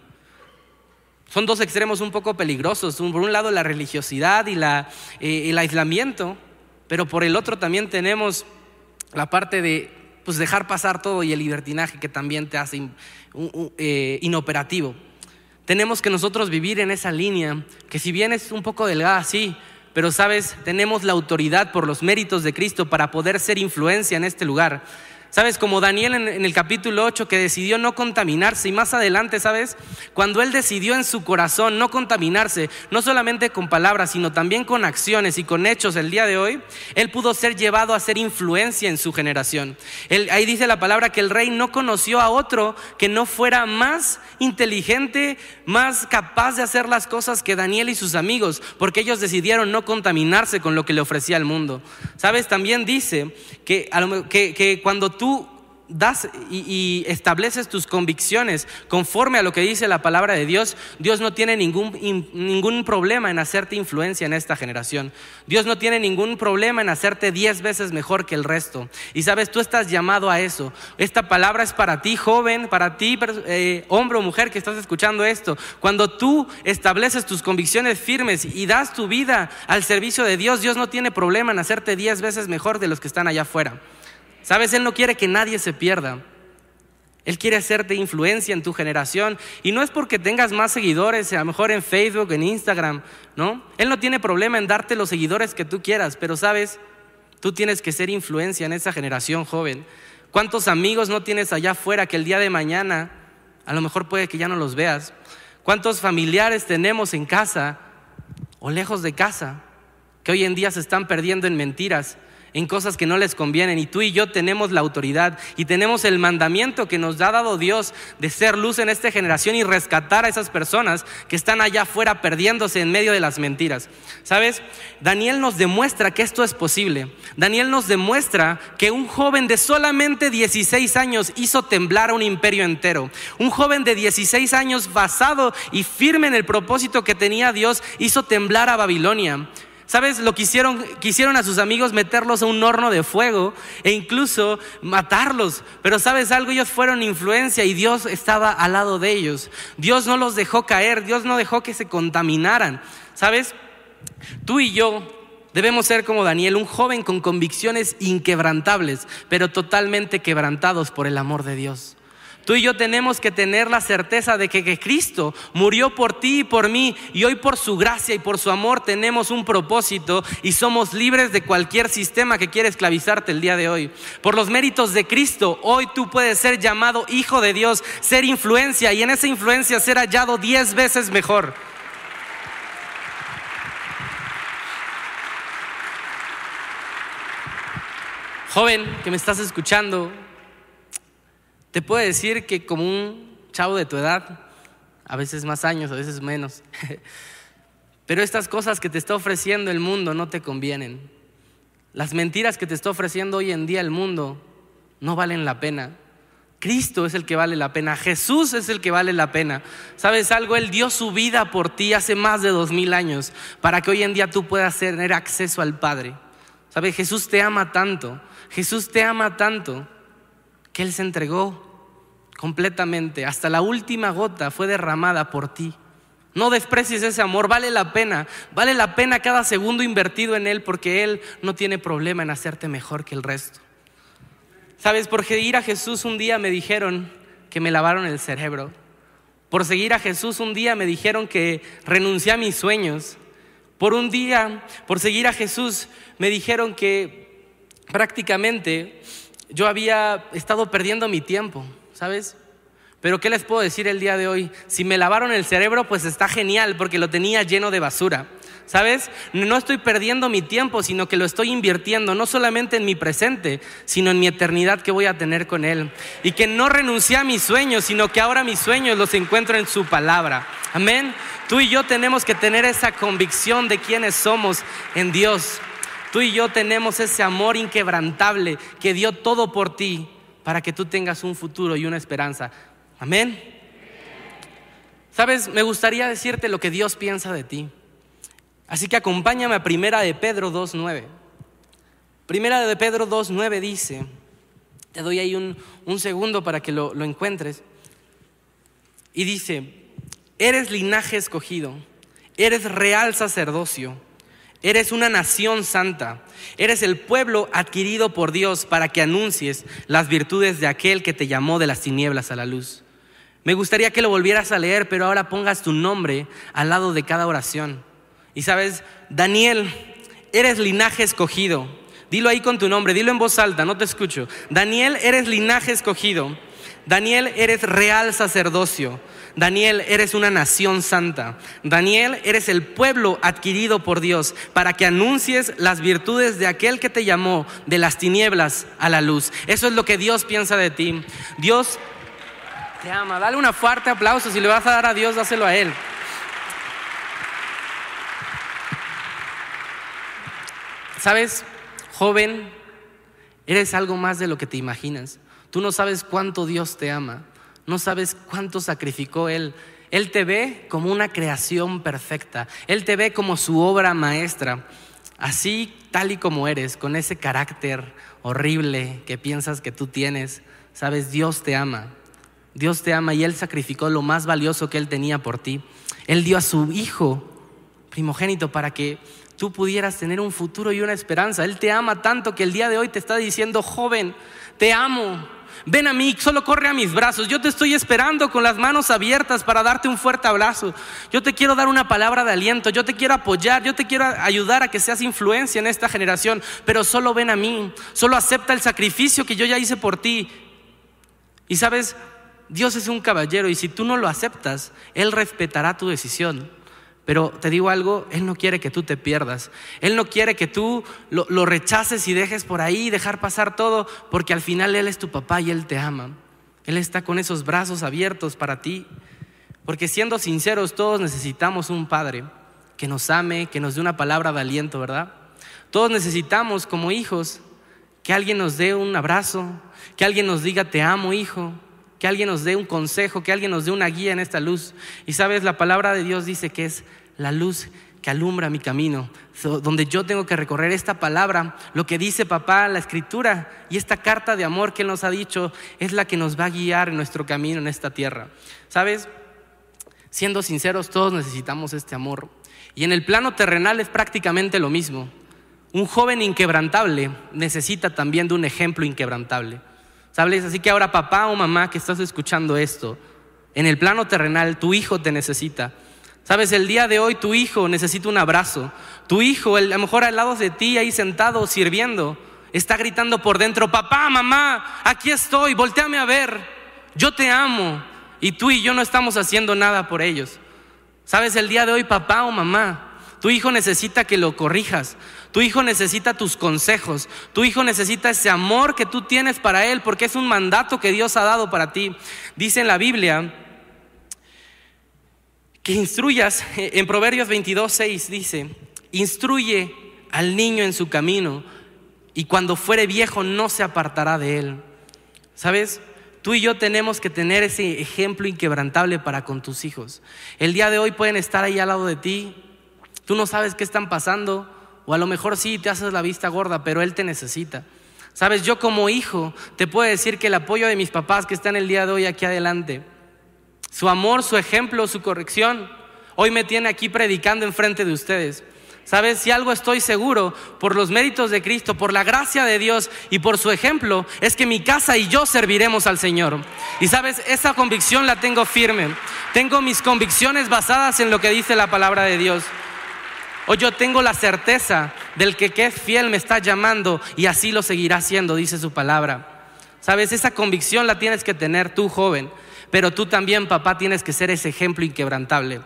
Son dos extremos un poco peligrosos. Por un lado la religiosidad y eh, el aislamiento, pero por el otro también tenemos la parte de pues, dejar pasar todo y el libertinaje que también te hace eh, inoperativo. Tenemos que nosotros vivir en esa línea, que si bien es un poco delgada, sí, pero sabes, tenemos la autoridad por los méritos de Cristo para poder ser influencia en este lugar. ¿Sabes? Como Daniel en, el capítulo 8 que decidió no contaminarse y más adelante, ¿sabes? Cuando él decidió en su corazón no contaminarse, no solamente con palabras, sino también con acciones y con hechos el día de hoy, él pudo ser llevado a ser influencia en su generación. ahí dice la palabra que el rey no conoció a otro que no fuera más inteligente, más capaz de hacer las cosas que Daniel y sus amigos, porque ellos decidieron no contaminarse con lo que le ofrecía el mundo. ¿Sabes? También dice que, que, que cuando tú das y, estableces tus convicciones conforme a lo que dice la palabra de Dios, Dios no tiene ningún, ningún problema en hacerte influencia en esta generación. Dios no tiene ningún problema en hacerte diez veces mejor que el resto. Y sabes, tú estás llamado a eso. Esta palabra es para ti, joven, para ti, eh, hombre o mujer que estás escuchando esto. Cuando tú estableces tus convicciones firmes y das tu vida al servicio de Dios, Dios no tiene problema en hacerte diez veces mejor de los que están allá afuera. Sabes, Él no quiere que nadie se pierda. Él quiere hacerte influencia en tu generación. Y no es porque tengas más seguidores, a lo mejor en Facebook, en Instagram, ¿no? Él no tiene problema en darte los seguidores que tú quieras, pero sabes, tú tienes que ser influencia en esa generación joven. ¿Cuántos amigos no tienes allá afuera que el día de mañana, a lo mejor puede que ya no los veas? ¿Cuántos familiares tenemos en casa o lejos de casa que hoy en día se están perdiendo en mentiras? En cosas que no les convienen. Y tú y yo tenemos la autoridad y tenemos el mandamiento que nos ha dado Dios de ser luz en esta generación y rescatar a esas personas que están allá afuera perdiéndose en medio de las mentiras. ¿Sabes? Daniel nos demuestra que esto es posible. Daniel nos demuestra que un joven de solamente 16 años hizo temblar a un imperio entero. Un joven de 16 años basado y firme en el propósito que tenía Dios hizo temblar a Babilonia. ¿Sabes? Lo quisieron, quisieron a sus amigos meterlos a un horno de fuego e incluso matarlos. Pero ¿sabes algo? Ellos fueron influencia y Dios estaba al lado de ellos. Dios no los dejó caer, Dios no dejó que se contaminaran. ¿Sabes? Tú y yo debemos ser como Daniel, un joven con convicciones inquebrantables, pero totalmente quebrantados por el amor de Dios. Tú y yo tenemos que tener la certeza de que, Cristo murió por ti y por mí y hoy por su gracia y por su amor tenemos un propósito y somos libres de cualquier sistema que quiera esclavizarte el día de hoy. Por los méritos de Cristo, hoy tú puedes ser llamado hijo de Dios, ser influencia y en esa influencia ser hallado diez veces mejor. Joven que me estás escuchando, te puedo decir que como un chavo de tu edad, a veces más años, a veces menos, pero estas cosas que te está ofreciendo el mundo no te convienen. Las mentiras que te está ofreciendo hoy en día el mundo no valen la pena. Cristo es el que vale la pena, Jesús es el que vale la pena. ¿Sabes algo? Él dio su vida por ti hace más de dos mil años para que hoy en día tú puedas tener acceso al Padre. ¿Sabes? Jesús te ama tanto Jesús te ama tanto que Él se entregó completamente, hasta la última gota fue derramada por ti. No desprecies ese amor, vale la pena, vale la pena cada segundo invertido en Él porque Él no tiene problema en hacerte mejor que el resto. Sabes, por seguir a Jesús un día me dijeron que me lavaron el cerebro. Por seguir a Jesús un día me dijeron que renuncié a mis sueños. Por un día, por seguir a Jesús, me dijeron que prácticamente yo había estado perdiendo mi tiempo, ¿sabes? Pero ¿qué les puedo decir el día de hoy? Si me lavaron el cerebro, pues está genial porque lo tenía lleno de basura. ¿Sabes? No estoy perdiendo mi tiempo, sino que lo estoy invirtiendo no solamente en mi presente, sino en mi eternidad que voy a tener con Él. Y que no renuncié a mis sueños, sino que ahora mis sueños los encuentro en su palabra. Amén. Tú y yo tenemos que tener esa convicción de quiénes somos en Dios. Tú y yo tenemos ese amor inquebrantable que dio todo por ti para que tú tengas un futuro y una esperanza. Amén. Sabes, me gustaría decirte lo que Dios piensa de ti. Así que acompáñame a Primera de Pedro 2.9. Primera de Pedro 2.9 dice, te doy ahí un, segundo para que lo, lo encuentres, y dice, eres linaje escogido, eres real sacerdocio, eres una nación santa, eres el pueblo adquirido por Dios para que anuncies las virtudes de aquel que te llamó de las tinieblas a la luz. Me gustaría que lo volvieras a leer, pero ahora pongas tu nombre al lado de cada oración. Y sabes, Daniel, eres linaje escogido. Dilo ahí con tu nombre, dilo en voz alta, no te escucho. Daniel, eres linaje escogido. Daniel, eres real sacerdocio. Daniel, eres una nación santa. Daniel, eres el pueblo adquirido por Dios para que anuncies las virtudes de aquel que te llamó de las tinieblas a la luz. Eso es lo que Dios piensa de ti. Dios te ama. Dale un fuerte aplauso. Si le vas a dar a Dios, dáselo a Él. ¿Sabes, joven? Eres algo más de lo que te imaginas. Tú no sabes cuánto Dios te ama. No sabes cuánto sacrificó Él. Él te ve como una creación perfecta. Él te ve como su obra maestra. Así, tal y como eres, con ese carácter horrible que piensas que tú tienes. Sabes, Dios te ama. Dios te ama y Él sacrificó lo más valioso que Él tenía por ti. Él dio a su Hijo primogénito para que tú pudieras tener un futuro y una esperanza. Él te ama tanto que el día de hoy te está diciendo, joven, te amo. Ven a mí, solo corre a mis brazos. Yo te estoy esperando con las manos abiertas para darte un fuerte abrazo. Yo te quiero dar una palabra de aliento. Yo te quiero apoyar. Yo te quiero ayudar a que seas influencia en esta generación. Pero solo ven a mí. Solo acepta el sacrificio que yo ya hice por ti. Y sabes, Dios es un caballero y si tú no lo aceptas, Él respetará tu decisión. Pero te digo algo, Él no quiere que tú te pierdas. Él no quiere que tú lo, rechaces y dejes por ahí, dejar pasar todo, porque al final Él es tu papá y Él te ama. Él está con esos brazos abiertos para ti. Porque siendo sinceros, todos necesitamos un Padre que nos ame, que nos dé una palabra de aliento, ¿verdad? Todos necesitamos como hijos que alguien nos dé un abrazo, que alguien nos diga te amo, hijo, que alguien nos dé un consejo, que alguien nos dé una guía en esta luz. Y sabes, la palabra de Dios dice que es la luz que alumbra mi camino, donde yo tengo que recorrer esta palabra, lo que dice papá, la escritura y esta carta de amor que Él nos ha dicho es la que nos va a guiar en nuestro camino en esta tierra. ¿Sabes? Siendo sinceros, todos necesitamos este amor. Y en el plano terrenal es prácticamente lo mismo. Un joven inquebrantable necesita también de un ejemplo inquebrantable. ¿Sabes? Así que ahora papá o mamá que estás escuchando esto, en el plano terrenal tu hijo te necesita. Sabes, el día de hoy tu hijo necesita un abrazo. Tu hijo, a lo mejor al lado de ti, ahí sentado, sirviendo, está gritando por dentro, papá, mamá, aquí estoy, volteame a ver, yo te amo. Y tú y yo no estamos haciendo nada por ellos. Sabes, el día de hoy, papá o mamá, tu hijo necesita que lo corrijas. Tu hijo necesita tus consejos. Tu hijo necesita ese amor que tú tienes para él porque es un mandato que Dios ha dado para ti. Dice en la Biblia que instruyas, en Proverbios 22, 6 dice, instruye al niño en su camino y cuando fuere viejo no se apartará de él. ¿Sabes? Tú y yo tenemos que tener ese ejemplo inquebrantable para con tus hijos. El día de hoy pueden estar ahí al lado de ti, Tú no sabes qué están pasando, o a lo mejor sí te haces la vista gorda, pero Él te necesita. Sabes, yo como hijo te puedo decir que el apoyo de mis papás que están el día de hoy aquí adelante, su amor, su ejemplo, su corrección, hoy me tiene aquí predicando enfrente de ustedes. ¿Sabes? Si algo estoy seguro por los méritos de Cristo, por la gracia de Dios y por su ejemplo, es que mi casa y yo serviremos al Señor. Y sabes, esa convicción la tengo firme. Tengo mis convicciones basadas en lo que dice la palabra de Dios. Hoy yo tengo la certeza del que que es fiel me está llamando y así lo seguirá haciendo, dice su palabra. Sabes, esa convicción la tienes que tener tú, joven, pero tú también, papá, tienes que ser ese ejemplo inquebrantable.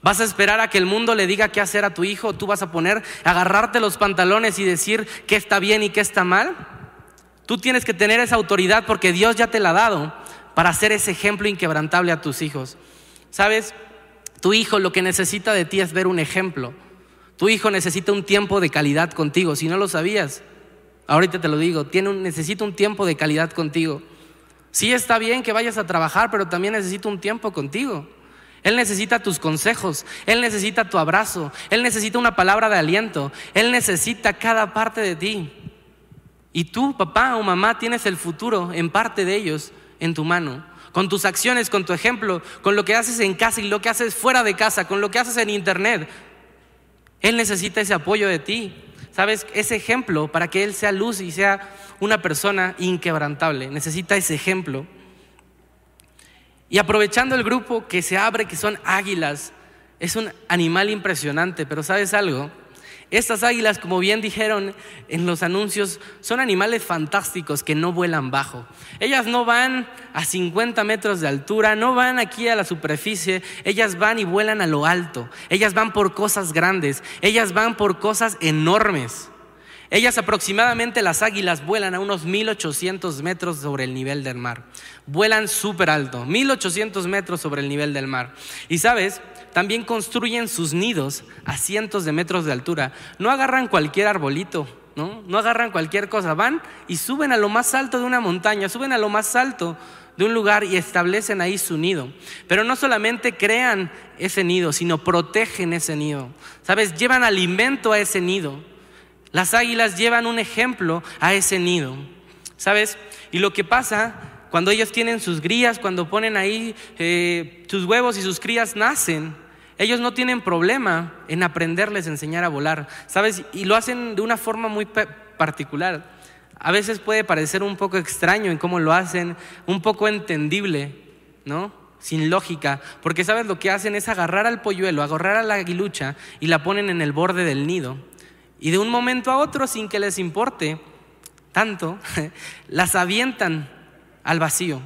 ¿Vas a esperar a que el mundo le diga qué hacer a tu hijo? ¿Tú vas a poner, agarrarte los pantalones y decir qué está bien y qué está mal? Tú tienes que tener esa autoridad porque Dios ya te la ha dado para ser ese ejemplo inquebrantable a tus hijos. ¿Sabes? Tu hijo lo que necesita de ti es ver un ejemplo. Tu hijo necesita un tiempo de calidad contigo. Si no lo sabías, ahorita te lo digo, tiene un, necesita un tiempo de calidad contigo. Sí está bien que vayas a trabajar, pero también necesita un tiempo contigo. Él necesita tus consejos, Él necesita tu abrazo, Él necesita una palabra de aliento, Él necesita cada parte de ti. Y tú, papá o mamá, tienes el futuro en parte de ellos en tu mano. Con tus acciones, con tu ejemplo, con lo que haces en casa y lo que haces fuera de casa, con lo que haces en internet. Él necesita ese apoyo de ti. ¿Sabes? Ese ejemplo para que Él sea luz y sea una persona inquebrantable. Necesita ese ejemplo. Y aprovechando el grupo que se abre, que son águilas, es un animal impresionante, pero ¿sabes algo? Estas águilas, como bien dijeron en los anuncios, son animales fantásticos que no vuelan bajo. Ellas no van a 50 metros de altura, no van aquí a la superficie, ellas van y vuelan a lo alto. Ellas van por cosas grandes, ellas van por cosas enormes. Ellas aproximadamente, las águilas, vuelan a unos 1800 metros sobre el nivel del mar. Vuelan súper alto, 1800 metros sobre el nivel del mar. Y sabes, también construyen sus nidos a cientos de metros de altura. No agarran cualquier arbolito, ¿no? No agarran cualquier cosa. Van y suben a lo más alto de una montaña, suben a lo más alto de un lugar y establecen ahí su nido. Pero no solamente crean ese nido, sino protegen ese nido. ¿Sabes? Llevan alimento a ese nido. Las águilas llevan un ejemplo a ese nido, ¿sabes? Y lo que pasa cuando ellos tienen sus crías, cuando ponen ahí eh, sus huevos y sus crías nacen, ellos no tienen problema en aprenderles a enseñar a volar, ¿sabes? Y lo hacen de una forma muy particular. A veces puede parecer un poco extraño en cómo lo hacen, un poco entendible, ¿no? Sin lógica, porque sabes lo que hacen es agarrar al polluelo, agarrar a la aguilucha y la ponen en el borde del nido. Y de un momento a otro, sin que les importe tanto, las avientan al vacío.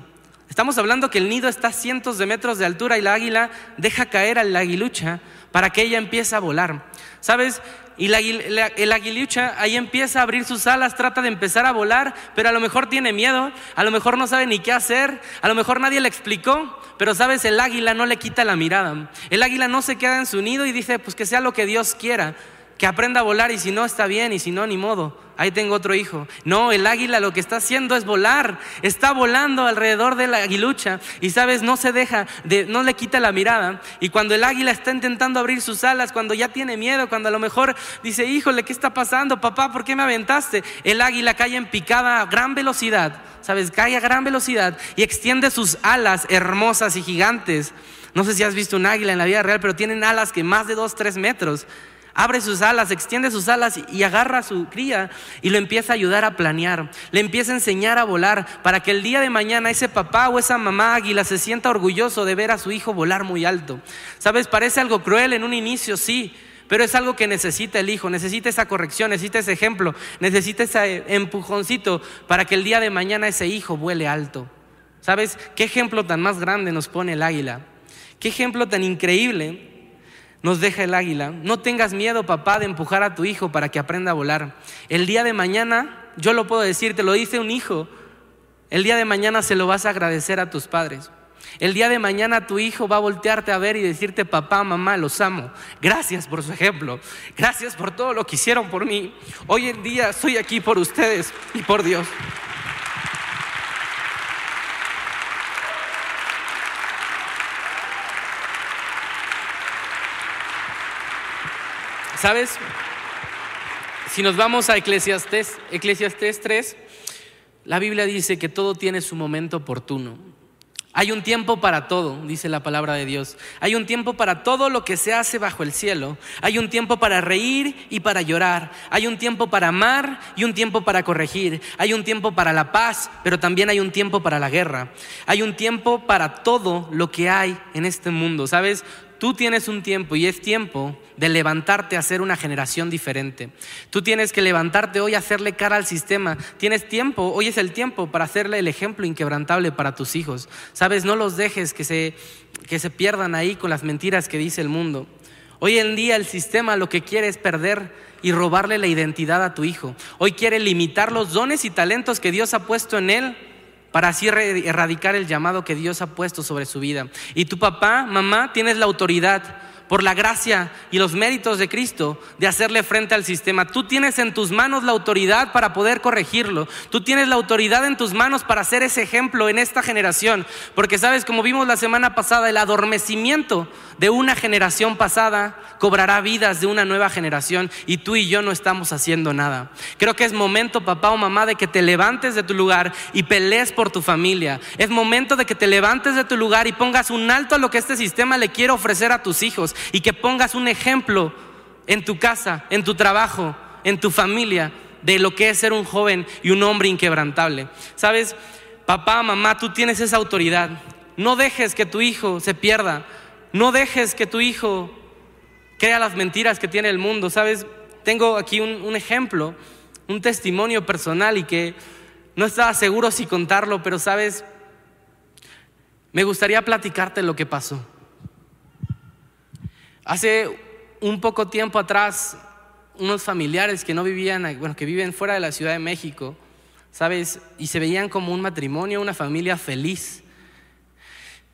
Estamos hablando que el nido está a cientos de metros de altura y la águila deja caer a la aguilucha para que ella empiece a volar. ¿Sabes? Y el aguilucha ahí empieza a abrir sus alas, trata de empezar a volar, pero a lo mejor tiene miedo, a lo mejor no sabe ni qué hacer, a lo mejor nadie le explicó, pero sabes, el águila no le quita la mirada. El águila no se queda en su nido y dice, pues que sea lo que Dios quiera que aprenda a volar y si no está bien y si no, ni modo. Ahí tengo otro hijo. No, el águila lo que está haciendo es volar. Está volando alrededor de la aguilucha y sabes, no se deja, de, no le quita la mirada. Y cuando el águila está intentando abrir sus alas, cuando ya tiene miedo, cuando a lo mejor dice, híjole, ¿qué está pasando? Papá, ¿por qué me aventaste? El águila cae en picada a gran velocidad, sabes, cae a gran velocidad y extiende sus alas hermosas y gigantes. No sé si has visto un águila en la vida real, pero tienen alas que más de dos, tres metros abre sus alas, extiende sus alas y agarra a su cría y lo empieza a ayudar a planear, le empieza a enseñar a volar para que el día de mañana ese papá o esa mamá águila se sienta orgulloso de ver a su hijo volar muy alto. Sabes, parece algo cruel en un inicio, sí, pero es algo que necesita el hijo, necesita esa corrección, necesita ese ejemplo, necesita ese empujoncito para que el día de mañana ese hijo vuele alto. ¿Sabes qué ejemplo tan más grande nos pone el águila? ¿Qué ejemplo tan increíble nos deja el águila. No tengas miedo, papá, de empujar a tu hijo para que aprenda a volar. El día de mañana, yo lo puedo decir, te lo dice un hijo, el día de mañana se lo vas a agradecer a tus padres. El día de mañana tu hijo va a voltearte a ver y decirte, papá, mamá, los amo. Gracias por su ejemplo. Gracias por todo lo que hicieron por mí. Hoy en día estoy aquí por ustedes y por Dios. ¿Sabes? si nos vamos a Eclesiastés, Eclesiastés 3, la Biblia dice que todo tiene su momento oportuno. Hay un tiempo para todo, dice la palabra de Dios. Hay un tiempo para todo lo que se hace bajo el cielo. Hay un tiempo para reír y para llorar. Hay un tiempo para amar y un tiempo para corregir. Hay un tiempo para la paz, pero también hay un tiempo para la guerra. Hay un tiempo para todo lo que hay en este mundo. ¿Sabes? Tú tienes un tiempo y es tiempo de levantarte a ser una generación diferente. Tú tienes que levantarte hoy a hacerle cara al sistema. Tienes tiempo, hoy es el tiempo para hacerle el ejemplo inquebrantable para tus hijos. Sabes, no los dejes que se, que se pierdan ahí con las mentiras que dice el mundo. Hoy en día el sistema lo que quiere es perder y robarle la identidad a tu hijo. Hoy quiere limitar los dones y talentos que Dios ha puesto en él para así erradicar el llamado que Dios ha puesto sobre su vida. Y tu papá, mamá, tienes la autoridad por la gracia y los méritos de Cristo de hacerle frente al sistema. Tú tienes en tus manos la autoridad para poder corregirlo. Tú tienes la autoridad en tus manos para hacer ese ejemplo en esta generación. Porque sabes, como vimos la semana pasada, el adormecimiento de una generación pasada cobrará vidas de una nueva generación y tú y yo no estamos haciendo nada. Creo que es momento, papá o mamá, de que te levantes de tu lugar y pelees por tu familia. Es momento de que te levantes de tu lugar y pongas un alto a lo que este sistema le quiere ofrecer a tus hijos y que pongas un ejemplo en tu casa, en tu trabajo, en tu familia, de lo que es ser un joven y un hombre inquebrantable. Sabes, papá, mamá, tú tienes esa autoridad. No dejes que tu hijo se pierda. No dejes que tu hijo crea las mentiras que tiene el mundo. Sabes, tengo aquí un, un ejemplo, un testimonio personal y que no estaba seguro si contarlo, pero sabes, me gustaría platicarte lo que pasó. Hace un poco tiempo atrás, unos familiares que no vivían, bueno, que viven fuera de la Ciudad de México, ¿sabes? Y se veían como un matrimonio, una familia feliz,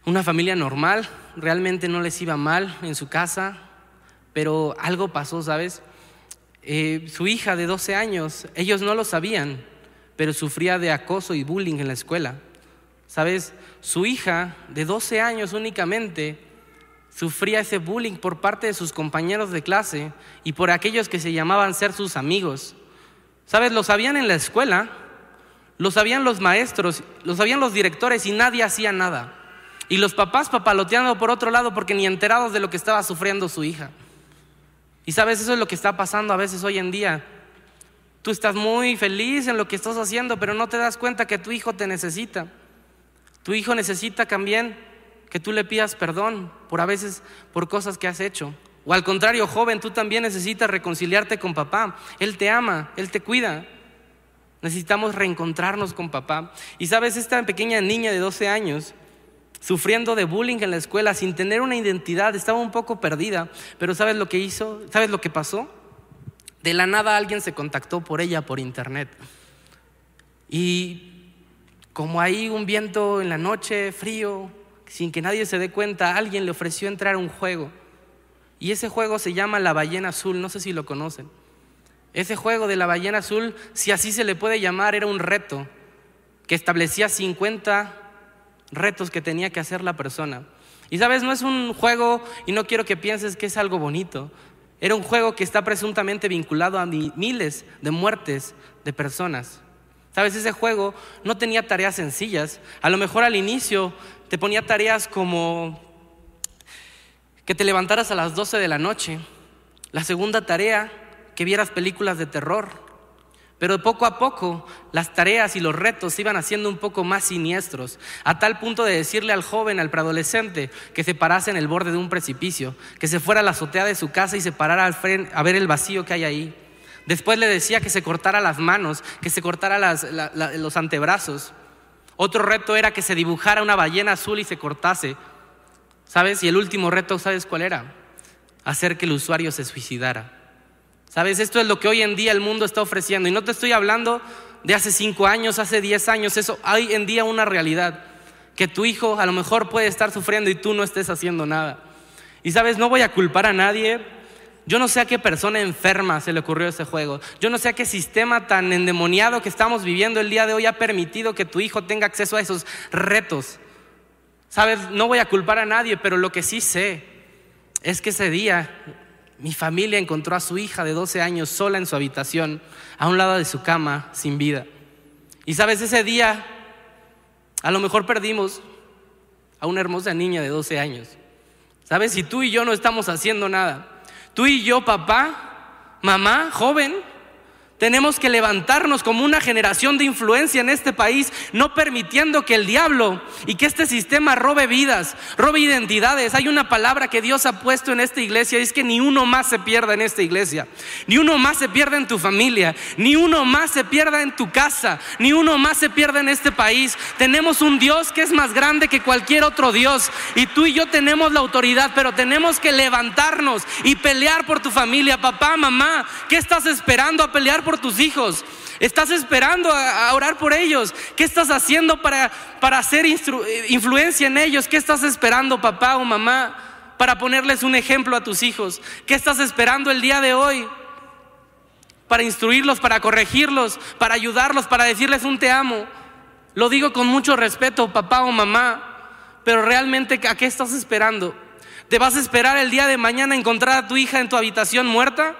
una familia normal, realmente no les iba mal en su casa, pero algo pasó, ¿sabes? Eh, su hija de 12 años, ellos no lo sabían, pero sufría de acoso y bullying en la escuela. ¿Sabes? Su hija de 12 años únicamente sufría ese bullying por parte de sus compañeros de clase y por aquellos que se llamaban ser sus amigos. ¿Sabes? Lo sabían en la escuela, lo sabían los maestros, lo sabían los directores y nadie hacía nada. Y los papás papaloteando por otro lado porque ni enterados de lo que estaba sufriendo su hija. Y sabes, eso es lo que está pasando a veces hoy en día. Tú estás muy feliz en lo que estás haciendo, pero no te das cuenta que tu hijo te necesita. Tu hijo necesita también que tú le pidas perdón por a veces por cosas que has hecho. O al contrario, joven, tú también necesitas reconciliarte con papá. Él te ama, Él te cuida. Necesitamos reencontrarnos con papá. Y sabes, esta pequeña niña de 12 años, sufriendo de bullying en la escuela, sin tener una identidad, estaba un poco perdida. Pero ¿sabes lo que hizo? ¿Sabes lo que pasó? De la nada alguien se contactó por ella por internet. Y como hay un viento en la noche, frío, sin que nadie se dé cuenta, alguien le ofreció entrar a un juego. Y ese juego se llama La Ballena Azul, no sé si lo conocen. Ese juego de la ballena azul, si así se le puede llamar, era un reto que establecía 50 retos que tenía que hacer la persona. Y sabes, no es un juego, y no quiero que pienses que es algo bonito, era un juego que está presuntamente vinculado a miles de muertes de personas. Sabes, ese juego no tenía tareas sencillas. A lo mejor al inicio te ponía tareas como que te levantaras a las 12 de la noche. La segunda tarea, que vieras películas de terror. Pero poco a poco las tareas y los retos se iban haciendo un poco más siniestros, a tal punto de decirle al joven, al preadolescente, que se parase en el borde de un precipicio, que se fuera a la azotea de su casa y se parara al frente a ver el vacío que hay ahí. Después le decía que se cortara las manos, que se cortara los antebrazos. Otro reto era que se dibujara una ballena azul y se cortase. ¿Sabes? Y el último reto, ¿sabes cuál era? Hacer que el usuario se suicidara. ¿Sabes? Esto es lo que hoy en día el mundo está ofreciendo. Y no te estoy hablando de hace cinco años, hace diez años. Eso hay en día una realidad. Que tu hijo a lo mejor puede estar sufriendo y tú no estés haciendo nada. Y sabes, no voy a culpar a nadie. Yo no sé a qué persona enferma se le ocurrió ese juego. Yo no sé a qué sistema tan endemoniado que estamos viviendo el día de hoy ha permitido que tu hijo tenga acceso a esos retos. Sabes, no voy a culpar a nadie, pero lo que sí sé es que ese día Mi familia encontró a su hija de 12 años sola en su habitación, a un lado de su cama, sin vida. Y sabes, ese día a lo mejor perdimos a una hermosa niña de 12 años. ¿Sabes? Si tú y yo no estamos haciendo nada, tú y yo, papá, mamá, joven, tenemos que levantarnos como una generación de influencia en este país, no permitiendo que el diablo y que este sistema robe vidas, robe identidades. Hay una palabra que Dios ha puesto en esta iglesia, y es que ni uno más se pierda en esta iglesia, ni uno más se pierda en tu familia, ni uno más se pierda en tu casa, ni uno más se pierda en este país. Tenemos un Dios que es más grande que cualquier otro Dios, y tú y yo tenemos la autoridad, pero tenemos que levantarnos y pelear por tu familia, papá, mamá. ¿Qué estás esperando a pelear? Por tus hijos? ¿Estás esperando a, orar por ellos? ¿Qué estás haciendo para, para hacer influencia en ellos? ¿Qué estás esperando, papá o mamá, para ponerles un ejemplo a tus hijos? ¿Qué estás esperando el día de hoy? Para instruirlos, para corregirlos, para ayudarlos, para decirles un te amo. Lo digo con mucho respeto, papá o mamá, pero realmente ¿a qué estás esperando? ¿Te vas a esperar el día de mañana encontrar a tu hija en tu habitación muerta?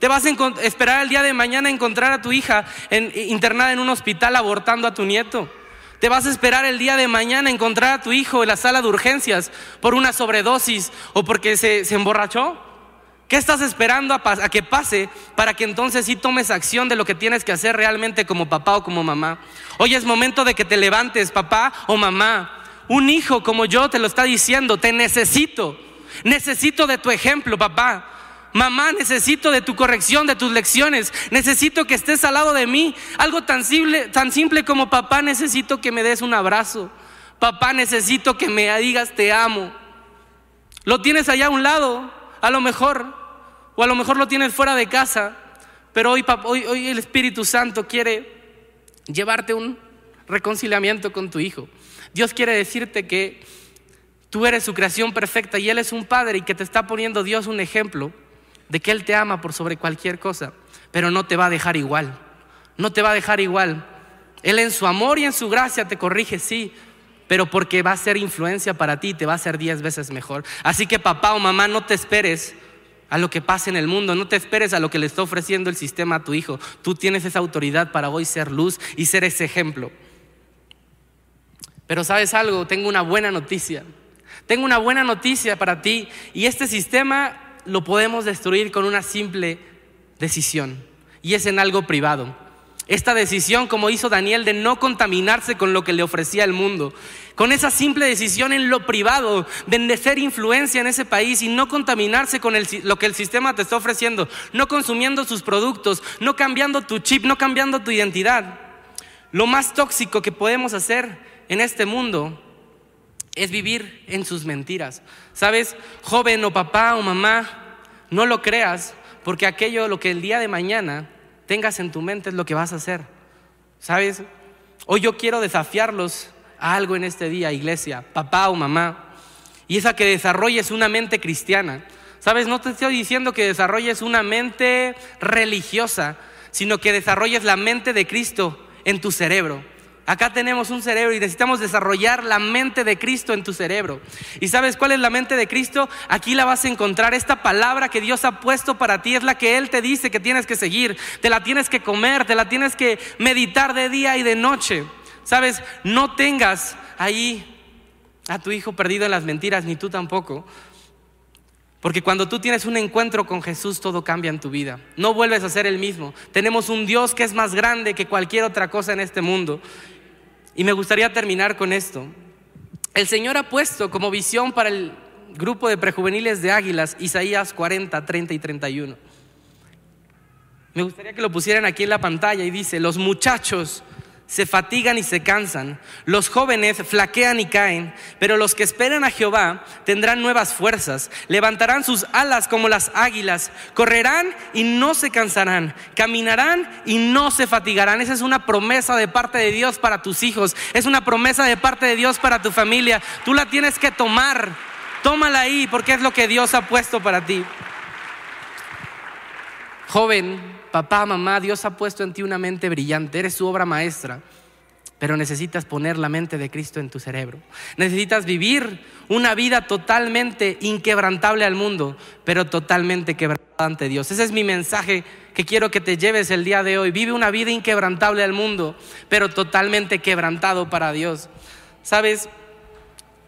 Te vas a esperar el día de mañana a encontrar a tu hija internada en un hospital abortando a tu nieto. Te vas a esperar el día de mañana a encontrar a tu hijo en la sala de urgencias por una sobredosis o porque se, emborrachó. ¿Qué estás esperando a, a, que pase para que entonces sí tomes acción de lo que tienes que hacer realmente como papá o como mamá? Hoy es momento de que te levantes, papá o mamá. Un hijo como yo te lo está diciendo, te necesito. Necesito de tu ejemplo, papá. Mamá, necesito de tu corrección, de tus lecciones. Necesito que estés al lado de mí. Algo tan simple, tan simple como papá, necesito que me des un abrazo. Papá, necesito que me digas te amo. Lo tienes allá a un lado, a lo mejor, o a lo mejor lo tienes fuera de casa. Pero hoy, hoy, hoy el Espíritu Santo quiere llevarte un reconciliamiento con tu hijo. Dios quiere decirte que tú eres su creación perfecta y Él es un padre y que te está poniendo Dios un ejemplo de que Él te ama por sobre cualquier cosa, pero no te va a dejar igual, no te va a dejar igual. Él en su amor y en su gracia te corrige, sí, pero porque va a ser influencia para ti, te va a ser diez veces mejor. Así que papá o mamá, no te esperes a lo que pase en el mundo, no te esperes a lo que le está ofreciendo el sistema a tu hijo. Tú tienes esa autoridad para hoy ser luz y ser ese ejemplo. Pero sabes algo, tengo una buena noticia. Tengo una buena noticia para ti y este sistema lo podemos destruir con una simple decisión y es en algo privado. Esta decisión, como hizo Daniel, de no contaminarse con lo que le ofrecía el mundo, con esa simple decisión en lo privado, de ser influencia en ese país y no contaminarse con lo que el sistema te está ofreciendo, no consumiendo sus productos, no cambiando tu chip, no cambiando tu identidad. Lo más tóxico que podemos hacer en este mundo es vivir en sus mentiras. ¿Sabes? Joven o papá o mamá, no lo creas, porque aquello lo que el día de mañana tengas en tu mente es lo que vas a hacer. ¿Sabes? Hoy yo quiero desafiarlos a algo en este día, iglesia, papá o mamá, y es a que desarrolles una mente cristiana. ¿Sabes? No te estoy diciendo que desarrolles una mente religiosa, sino que desarrolles la mente de Cristo en tu cerebro. Acá tenemos un cerebro y necesitamos desarrollar la mente de Cristo en tu cerebro. ¿Y sabes cuál es la mente de Cristo? Aquí la vas a encontrar. Esta palabra que Dios ha puesto para ti es la que Él te dice que tienes que seguir. Te la tienes que comer, te la tienes que meditar de día y de noche. ¿Sabes? No tengas ahí a tu hijo perdido en las mentiras, ni tú tampoco. Porque cuando tú tienes un encuentro con Jesús, todo cambia en tu vida. No vuelves a ser el mismo. Tenemos un Dios que es más grande que cualquier otra cosa en este mundo. Y me gustaría terminar con esto. El Señor ha puesto como visión para el grupo de prejuveniles de Águilas Isaías 40, 30 y 31. Me gustaría que lo pusieran aquí en la pantalla y dice, los muchachos se fatigan y se cansan, los jóvenes flaquean y caen, pero los que esperan a Jehová tendrán nuevas fuerzas, levantarán sus alas como las águilas, correrán y no se cansarán, caminarán y no se fatigarán. Esa es una promesa de parte de Dios para tus hijos, es una promesa de parte de Dios para tu familia. Tú la tienes que tomar, tómala ahí porque es lo que Dios ha puesto para ti. Joven, papá, mamá, Dios ha puesto en ti una mente brillante, eres su obra maestra. pero necesitas poner la mente de Cristo en tu cerebro. Necesitas vivir una vida totalmente inquebrantable al mundo, pero totalmente quebrantada ante Dios. Ese es mi mensaje que quiero que te lleves el día de hoy. Vive una vida inquebrantable al mundo, pero totalmente quebrantado para Dios. ¿Sabes?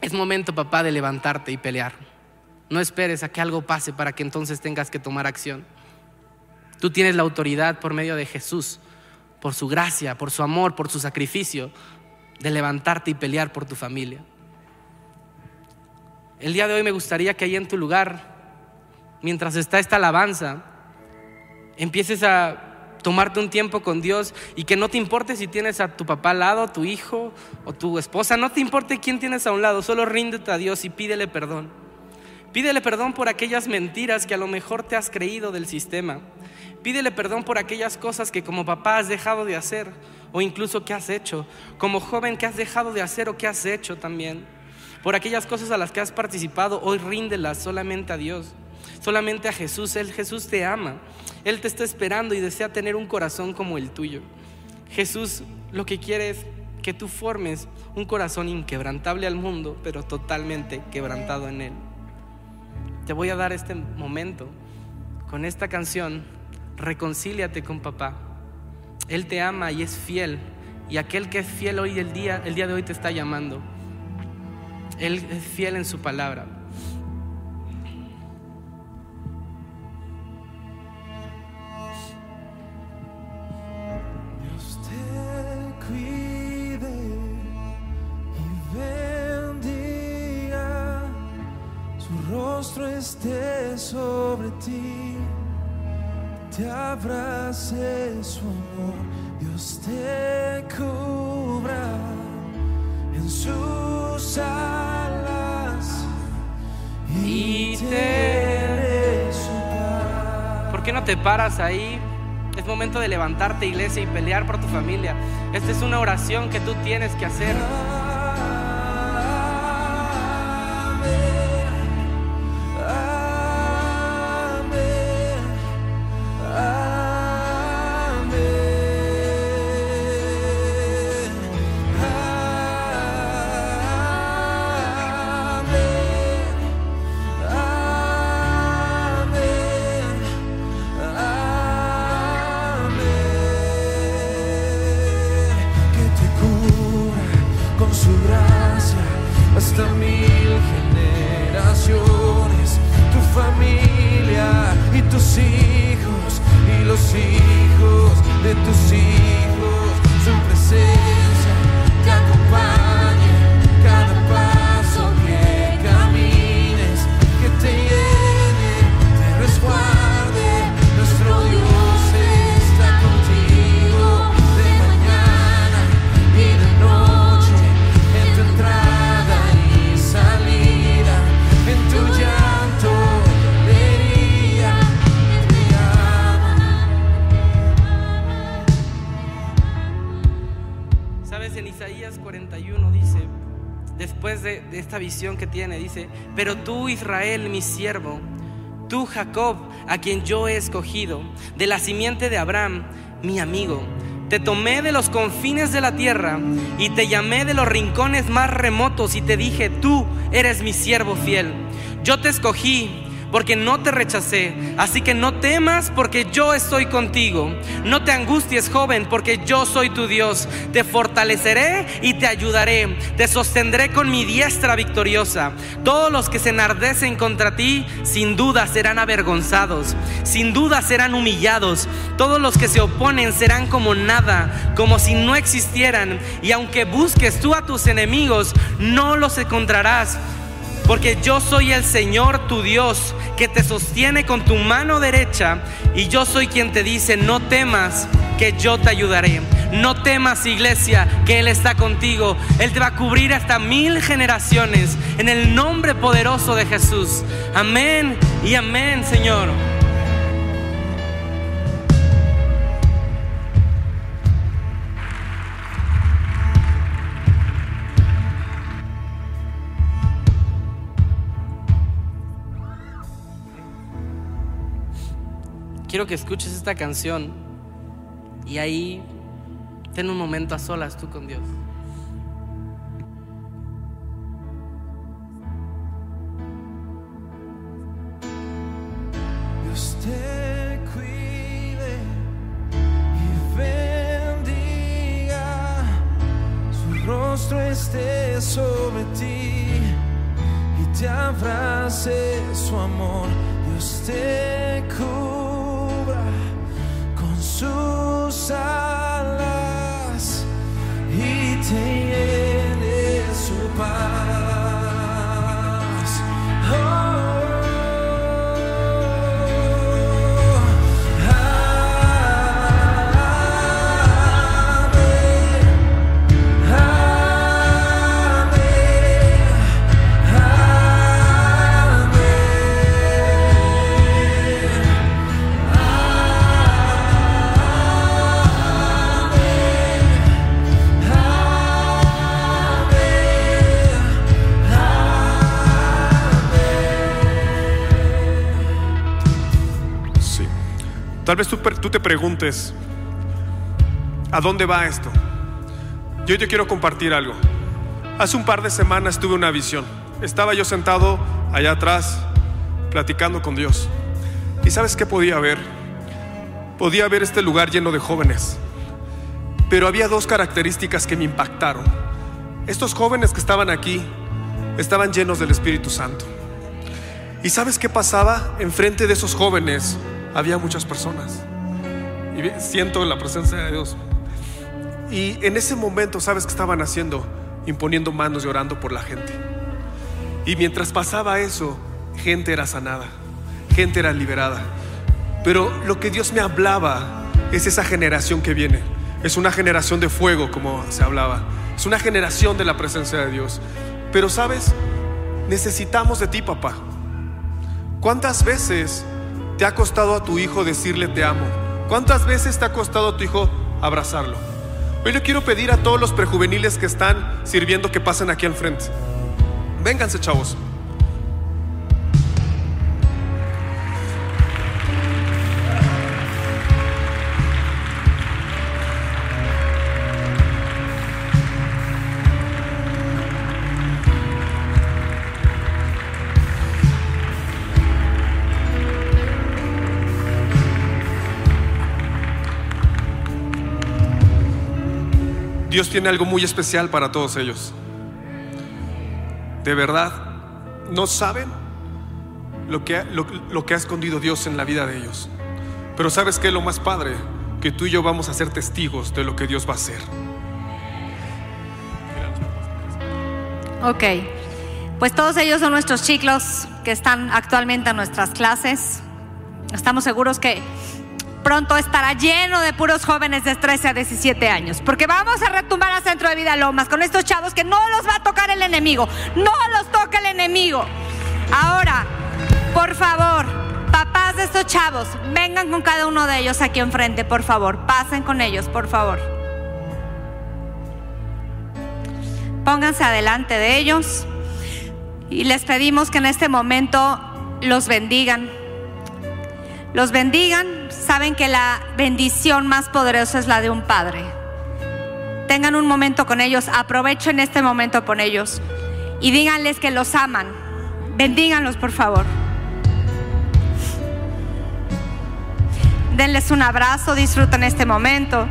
Es momento, papá, de levantarte y pelear. No esperes a que algo pase para que entonces tengas que tomar acción. Tú tienes la autoridad por medio de Jesús por su gracia, por su amor, por su sacrificio, de levantarte y pelear por tu familia. El día de hoy me gustaría que ahí en tu lugar, mientras está esta alabanza, empieces a tomarte un tiempo con Dios y que no te importe si tienes a tu papá al lado, tu hijo o tu esposa, no te importe quién tienes a un lado, solo ríndete a Dios y pídele perdón. Pídele perdón por aquellas mentiras que a lo mejor te has creído del sistema. Pídele perdón por aquellas cosas que como papá has dejado de hacer o incluso que has hecho, como joven que has dejado de hacer o que has hecho también. Por aquellas cosas a las que has participado, hoy ríndelas solamente a Dios, solamente a Jesús. Él Jesús te ama. Él te está esperando y desea tener un corazón como el tuyo. Jesús lo que quiere es que tú formes un corazón inquebrantable al mundo, pero totalmente quebrantado en Él. Te voy a dar este momento con esta canción reconcíliate con papá. Él te ama y es fiel. Y aquel que es fiel hoy el día, el día de hoy te está llamando. Él es fiel en su palabra. Abrace su amor, Dios te cubra en sus alas y te... ¿Por qué no te paras ahí? Es momento de levantarte, iglesia, y pelear por tu familia. Esta es una oración que tú tienes que hacer. Que tiene, dice, pero tú Israel, mi siervo, tú Jacob, a quien yo he escogido, de la simiente de Abraham, mi amigo, te tomé de los confines de la tierra y te llamé de los rincones más remotos y te dije, tú eres mi siervo fiel. Yo te escogí porque no te rechacé. Así que no temas porque yo estoy contigo. No te angusties, joven, porque yo soy tu Dios. Te fortaleceré y te ayudaré. Te sostendré con mi diestra victoriosa. Todos los que se enardecen contra ti, sin duda serán avergonzados. Sin duda serán humillados. Todos los que se oponen serán como nada, como si no existieran. Y aunque busques tú a tus enemigos, no los encontrarás porque yo soy el Señor tu Dios que te sostiene con tu mano derecha y yo soy quien te dice, no temas, que yo te ayudaré. No temas, iglesia, que Él está contigo. Él te va a cubrir hasta mil generaciones en el nombre poderoso de Jesús. Amén y amén, Señor. Quiero que escuches esta canción y ahí Ten un momento a solas tú con Dios. Dios te cuide y bendiga, su rostro esté sobre ti y te abrace su amor. Dios te con sus alas y te llene su paz. Oh, Tal vez tú, te preguntes, ¿a dónde va esto? Yo te quiero compartir algo. Hace un par de semanas tuve una visión. Estaba yo sentado allá atrás, platicando con Dios. ¿Y sabes qué podía ver? Podía ver este lugar lleno de jóvenes. Pero había dos características que me impactaron. Estos jóvenes que estaban aquí estaban llenos del Espíritu Santo. ¿Y sabes qué pasaba? Enfrente de esos jóvenes había muchas personas. Y siento la presencia de Dios. Y en ese momento, ¿sabes qué estaban haciendo? Imponiendo manos y orando por la gente. Y mientras pasaba eso, gente era sanada, gente era liberada. Pero lo que Dios me hablaba es esa generación que viene. Es una generación de fuego, como se hablaba. Es una generación de la presencia de Dios. Pero sabes, necesitamos de ti, papá. ¿Cuántas veces te ha costado a tu hijo decirle te amo? ¿Cuántas veces te ha costado a tu hijo abrazarlo? Hoy le quiero pedir a todos los prejuveniles que están sirviendo que pasen aquí al frente. Vénganse, chavos. Dios tiene algo muy especial para todos ellos. De verdad, no saben lo que, lo que ha escondido Dios en la vida de ellos. Pero sabes que lo más padre, que tú y yo vamos a ser testigos de lo que Dios va a hacer. Ok, pues todos ellos son nuestros chicos que están actualmente en nuestras clases. Estamos seguros que pronto estará lleno de puros jóvenes de 13 a 17 años, porque vamos a retumbar al centro de vida Lomas con estos chavos que no los va a tocar el enemigo, no los toca el enemigo. Ahora, por favor, papás de estos chavos, vengan con cada uno de ellos aquí enfrente, por favor, pasen con ellos, por favor. Pónganse adelante de ellos y les pedimos que en este momento los bendigan. Los bendigan, saben que la bendición más poderosa es la de un padre. Tengan un momento con ellos, aprovechen este momento con ellos y díganles que los aman. Bendíganlos, por favor. Denles un abrazo, disfruten este momento.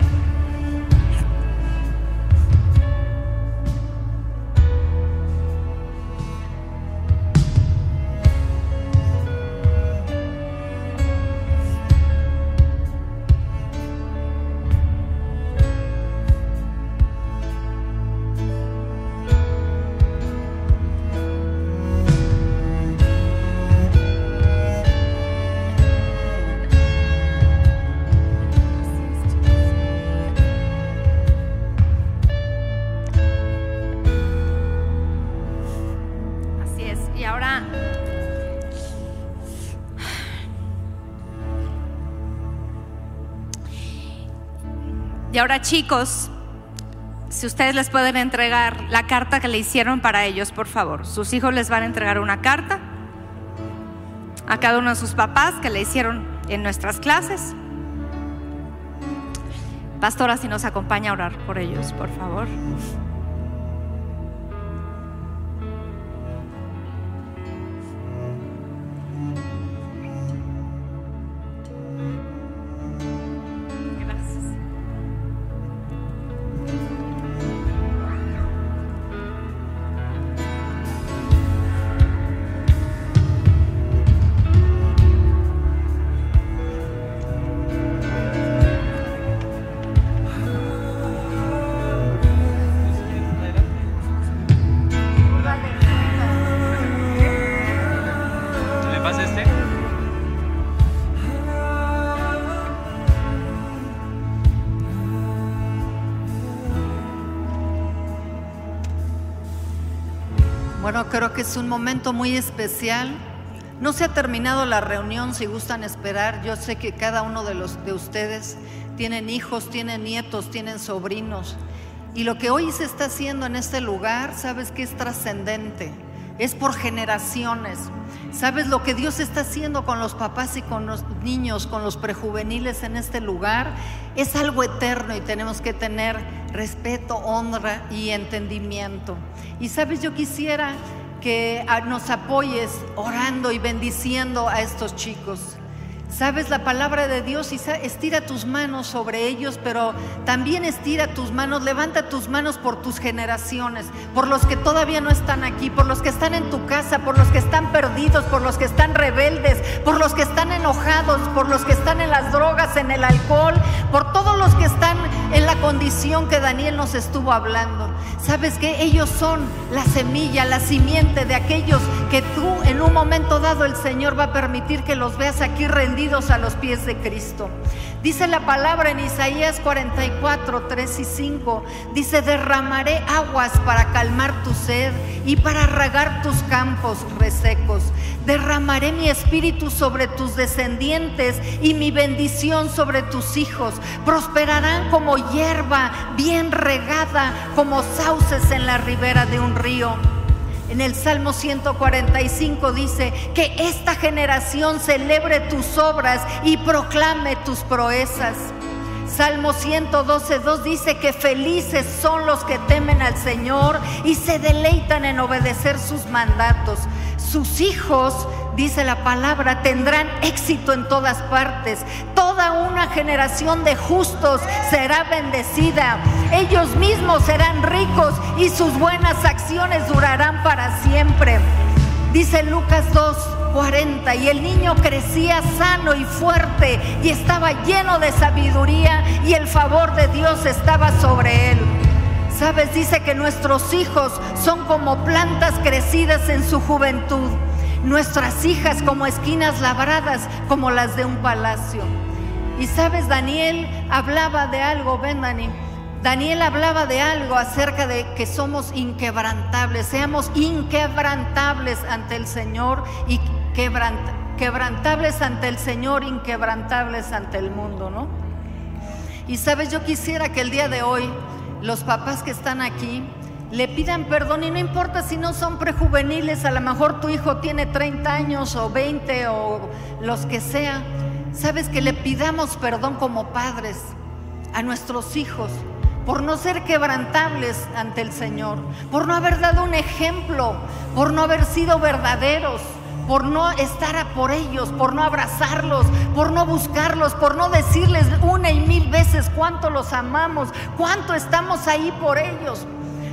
Ahora chicos, si ustedes les pueden entregar la carta que le hicieron para ellos, por favor. Sus hijos les van a entregar una carta a cada uno de sus papás que le hicieron en nuestras clases. Pastora, si nos acompaña a orar por ellos, por favor. Creo que es un momento muy especial. No se ha terminado la reunión, si gustan esperar. Yo sé que cada uno de los de ustedes tienen hijos, tienen nietos, tienen sobrinos. Y lo que hoy se está haciendo en este lugar, sabes que es trascendente. Es por generaciones. ¿Sabes lo que Dios está haciendo con los papás y con los niños, con los prejuveniles en este lugar? Es algo eterno y tenemos que tener respeto, honra y entendimiento. Y sabes, yo quisiera que ah, nos apoyes orando y bendiciendo a estos chicos. Sabes la palabra de Dios y estira tus manos sobre ellos, pero también estira tus manos, levanta tus manos por tus generaciones, por los que todavía no están aquí, por los que están en tu casa, por los que están perdidos, por los que están rebeldes, por los que están enojados, por los que están en las drogas, en el alcohol, por todos los que están en la condición que Daniel nos estuvo hablando. Sabes que ellos son la semilla, la simiente de aquellos que tú en un momento dado el Señor va a permitir que los veas aquí rendidos a los pies de Cristo. Dice la palabra en Isaías 44, 3 y 5, dice, derramaré aguas para calmar tu sed y para regar tus campos resecos. Derramaré mi espíritu sobre tus descendientes y mi bendición sobre tus hijos. Prosperarán como hierba bien regada, como sauces en la ribera de un río. En el Salmo 145 dice que esta generación celebre tus obras y proclame tus proezas. Salmo 112, 2 dice que felices son los que temen al Señor y se deleitan en obedecer sus mandatos. Sus hijos, dice la palabra, tendrán éxito en todas partes. Toda una generación de justos será bendecida. Ellos mismos serán ricos y sus buenas acciones durarán para siempre. Dice Lucas 2, 40, y el niño crecía sano y fuerte y estaba lleno de sabiduría y el favor de Dios estaba sobre él. Sabes, dice que nuestros hijos son como plantas crecidas en su juventud, nuestras hijas como esquinas labradas como las de un palacio. Y sabes, Daniel hablaba de algo, ven Dani. Daniel hablaba de algo acerca de que somos inquebrantables, seamos inquebrantables ante el Señor y quebrant- quebrantables ante el Señor, inquebrantables ante el mundo, ¿no? Y sabes, yo quisiera que el día de hoy los papás que están aquí le pidan perdón y no importa si no son prejuveniles, a lo mejor tu hijo tiene 30 años o 20 o los que sea. Sabes que le pidamos perdón como padres a nuestros hijos por no ser quebrantables ante el Señor, por no haber dado un ejemplo, por no haber sido verdaderos, por no estar a por ellos, por no abrazarlos, por no buscarlos, por no decirles una y mil veces cuánto los amamos, cuánto estamos ahí por ellos.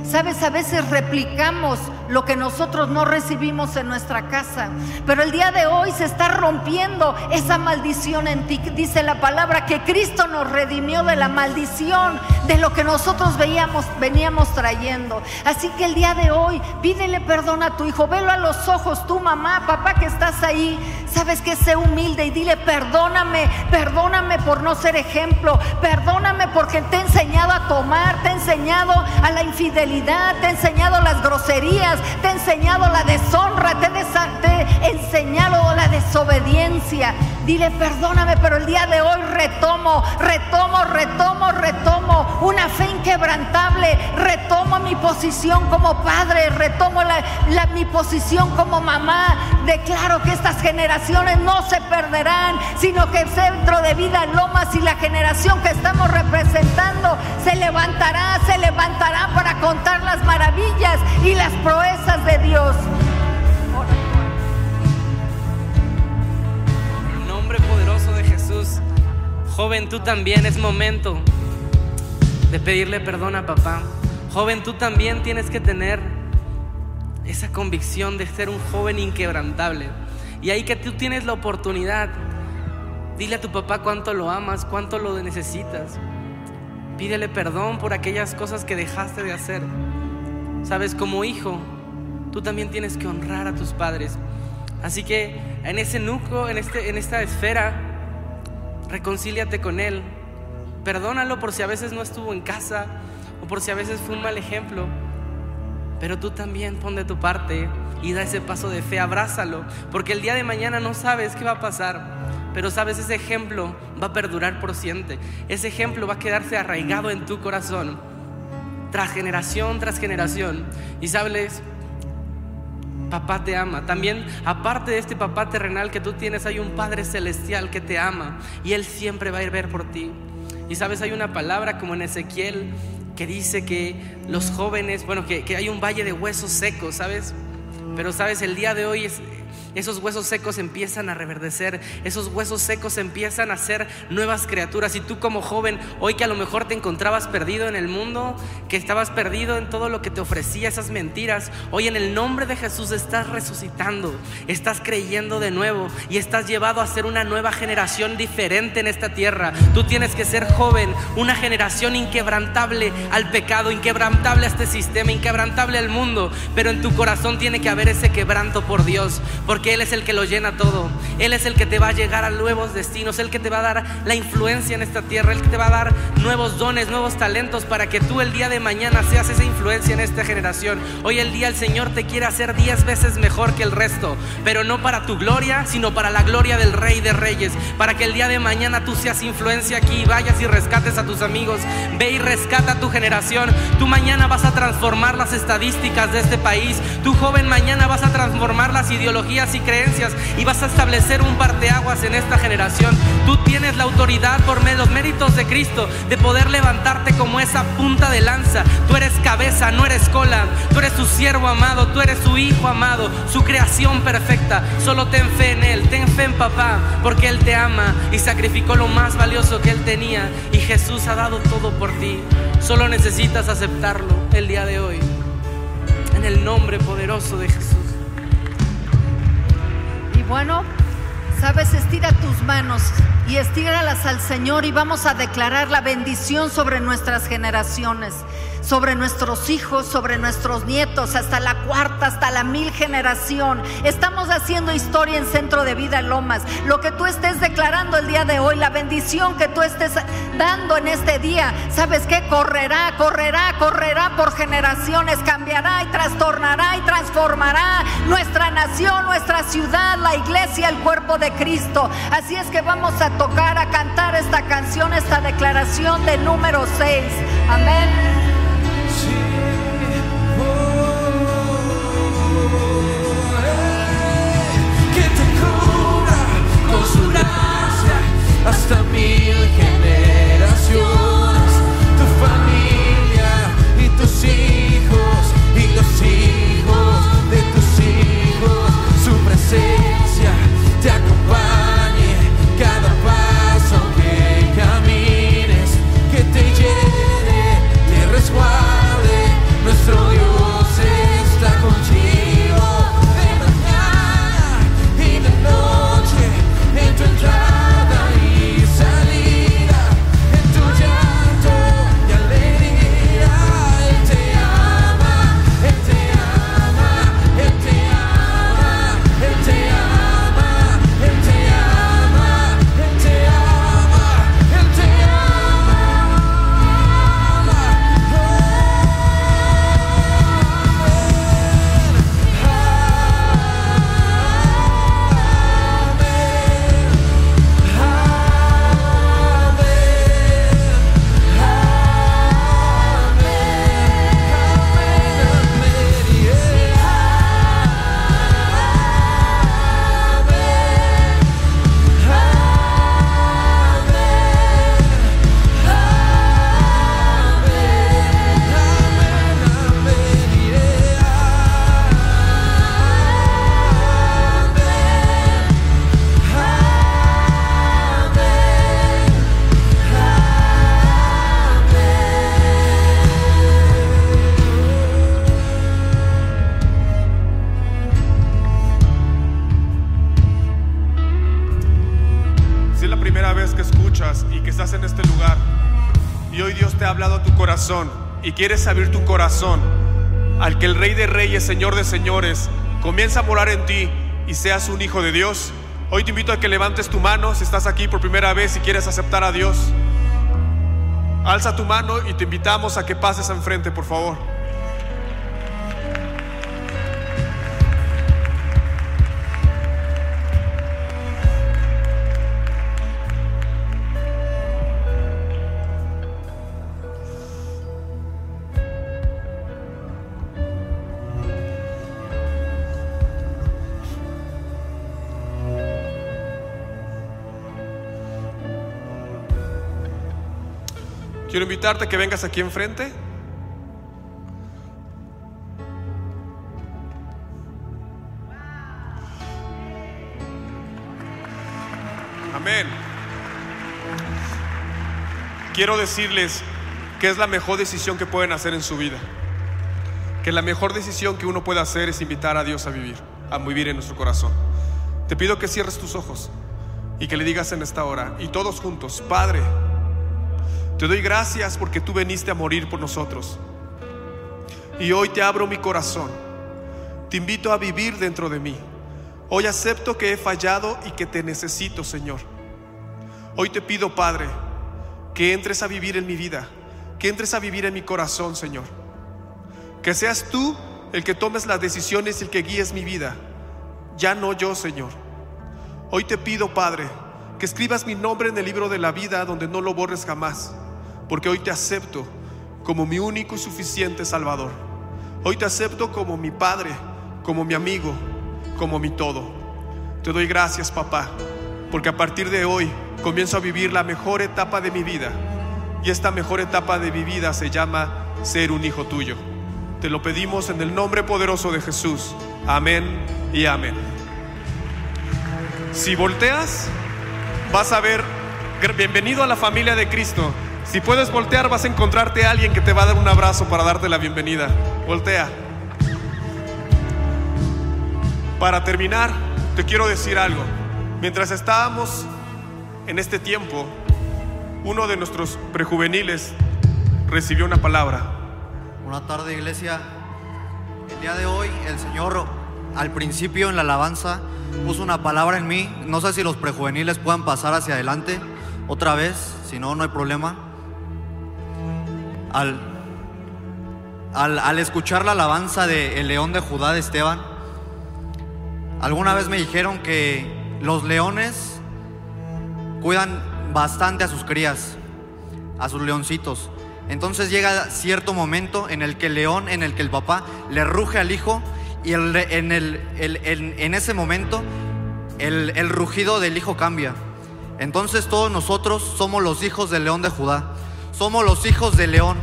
Sabes, a veces replicamos lo que nosotros no recibimos en nuestra casa, pero el día de hoy se está rompiendo esa maldición en ti. Dice la palabra que Cristo nos redimió de la maldición de lo que nosotros veíamos, veníamos trayendo. Así que el día de hoy pídele perdón a tu hijo, velo a los ojos, tu mamá, papá que estás ahí, sabes que sé humilde y dile perdóname, perdóname por no ser ejemplo, perdóname porque te he enseñado a tomar, te he enseñado a la infidelidad, te he enseñado las groserías, te he enseñado la deshonra, te te he enseñado la desobediencia. Dile, perdóname, pero el día de hoy retomo, retomo, retomo, retomo una fe inquebrantable, retomo mi posición como padre, retomo la- mi posición como mamá. Declaro que estas generaciones no se perderán, sino que el centro de vida Lomas y la generación que estamos representando se levantará, se levantará para contar las maravillas y las proezas de Dios. Joven, tú también es momento de pedirle perdón a papá. Joven, tú también tienes que tener esa convicción de ser un joven inquebrantable. Y ahí que tú tienes la oportunidad, dile a tu papá cuánto lo amas, cuánto lo necesitas. Pídele perdón por aquellas cosas que dejaste de hacer. Sabes, como hijo, tú también tienes que honrar a tus padres. Así que en ese núcleo, en, este, en esta esfera, reconcíliate con él. Perdónalo por si a veces no estuvo en casa o por si a veces fue un mal ejemplo. Pero tú también pon de tu parte y da ese paso de fe, abrázalo, porque el día de mañana no sabes qué va a pasar. Pero sabes, ese ejemplo va a perdurar por siempre. Ese ejemplo va a quedarse arraigado en tu corazón, tras generación tras generación. Y sabes, Papá te ama. También, aparte de este papá terrenal que tú tienes, hay un Padre celestial que te ama y Él siempre va a ir a ver por ti. Y sabes, hay una palabra como en Ezequiel que dice que los jóvenes, bueno, que, que hay un valle de huesos secos, ¿sabes? Pero sabes, el día de hoy es, esos huesos secos empiezan a reverdecer, esos huesos secos empiezan a ser nuevas criaturas. Y tú como joven, hoy que a lo mejor te encontrabas perdido en el mundo, que estabas perdido en todo lo que te ofrecía esas mentiras, hoy en el nombre de Jesús estás resucitando, estás creyendo de nuevo y estás llevado a ser una nueva generación diferente en esta tierra. Tú tienes que ser joven, una generación inquebrantable al pecado, inquebrantable a este sistema, inquebrantable al mundo, pero en tu corazón tiene que haber ese quebranto por Dios, Él es el que lo llena todo. Él es el que te va a llegar a nuevos destinos, el que te va a dar la influencia en esta tierra, el que te va a dar nuevos dones, nuevos talentos para que tú el día de mañana seas esa influencia en esta generación. Hoy el día el Señor te quiere hacer diez veces mejor que el resto, pero no para tu gloria, sino para la gloria del Rey de Reyes, para que el día de mañana tú seas influencia aquí, vayas y rescates a tus amigos, ve y rescata a tu generación. Tú mañana vas a transformar las estadísticas de este país, tú joven mañana vas a transformar las ideologías y creencias y vas a establecer un parteaguas en esta generación. Tú tienes la autoridad por medio de los méritos de Cristo de poder levantarte como esa punta de lanza. Tú eres cabeza, no eres cola. Tú eres su siervo amado, tú eres su hijo amado, su creación perfecta. Solo ten fe en Él, ten fe en papá, porque Él te ama y sacrificó lo más valioso que Él tenía. Y Jesús ha dado todo por ti. Solo necesitas aceptarlo el día de hoy. En el nombre poderoso de Jesús. Bueno, sabes, estira tus manos y estíralas al Señor y vamos a declarar la bendición sobre nuestras generaciones, sobre nuestros hijos, sobre nuestros nietos, hasta la cuarta, hasta la mil generación. Estamos haciendo historia en Centro de Vida Lomas. Lo que tú estés declarando el día de hoy, la bendición que tú estés dando en este día, ¿sabes qué? Correrá, correrá, correrá por generaciones, cambiará y trastornará y transformará nuestra nación, nuestra ciudad, la iglesia, el cuerpo de Cristo. Así es que vamos a tocar, a cantar esta canción, esta declaración de número 6. Amén. Hasta mil generaciones, tu familia y tus hijos y los hijos de tus hijos, su presencia te acompañe quieres abrir tu corazón al que el Rey de Reyes, Señor de Señores, comienza a morar en ti y seas un hijo de Dios, hoy te invito a que levantes tu mano si estás aquí por primera vez y quieres aceptar a Dios. Alza tu mano y te invitamos a que pases enfrente, por favor. Invitarte que vengas aquí enfrente. Amén. Quiero decirles que es la mejor decisión que pueden hacer en su vida. Que la mejor decisión que uno puede hacer es invitar a Dios a vivir, a vivir en nuestro corazón. Te pido que cierres tus ojos y que le digas en esta hora, y todos juntos, Padre, te doy gracias porque tú veniste a morir por nosotros. Y hoy te abro mi corazón. Te invito a vivir dentro de mí. Hoy acepto que he fallado y que te necesito, Señor. Hoy te pido, Padre, que entres a vivir en mi vida, que entres a vivir en mi corazón, Señor. Que seas tú el que tomes las decisiones y el que guíes mi vida. Ya no yo, Señor. Hoy te pido, Padre, que escribas mi nombre en el libro de la vida donde no lo borres jamás, porque hoy te acepto como mi único y suficiente Salvador. Hoy te acepto como mi Padre, como mi amigo, como mi todo. Te doy gracias, papá, porque a partir de hoy comienzo a vivir la mejor etapa de mi vida. Y esta mejor etapa de mi vida se llama ser un hijo tuyo. Te lo pedimos en el nombre poderoso de Jesús. Amén y amén. Si volteas, vas a ver, bienvenido a la familia de Cristo. Si puedes voltear, vas a encontrarte a alguien que te va a dar un abrazo para darte la bienvenida. Voltea. Para terminar, te quiero decir algo. Mientras estábamos en este tiempo, uno de nuestros prejuveniles recibió una palabra. Buenas tardes, iglesia. El día de hoy, el Señor, al principio en la alabanza, puso una palabra en mí. No sé si los prejuveniles puedan pasar hacia adelante otra vez, si no, no hay problema. Al, al, al escuchar la alabanza de El León de Judá de Esteban, alguna vez me dijeron que los leones cuidan bastante a sus crías, a sus leoncitos. Entonces llega cierto momento en el que el león, en el que el papá le ruge al hijo y en, el- en ese momento el, el rugido del hijo cambia. Entonces todos nosotros somos los hijos del león de Judá, somos los hijos del león.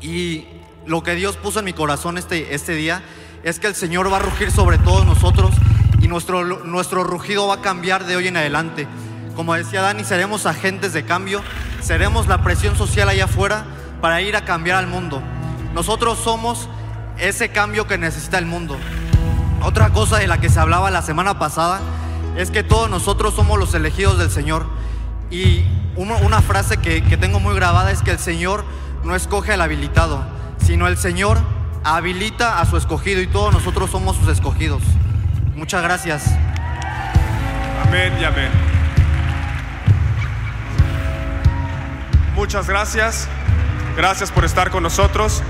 Y lo que Dios puso en mi corazón este, este día es que el Señor va a rugir sobre todos nosotros y nuestro, nuestro rugido va a cambiar de hoy en adelante. Como decía Dani, seremos agentes de cambio, seremos la presión social allá afuera para ir a cambiar al mundo. Nosotros somos ese cambio que necesita el mundo. Otra cosa de la que se hablaba la semana pasada es que todos nosotros somos los elegidos del Señor. Y una, frase que, que tengo muy grabada es que el Señor no escoge al habilitado, sino el Señor habilita a su escogido y todos nosotros somos sus escogidos. Muchas gracias. Amén y amén. Muchas gracias. Gracias por estar con nosotros.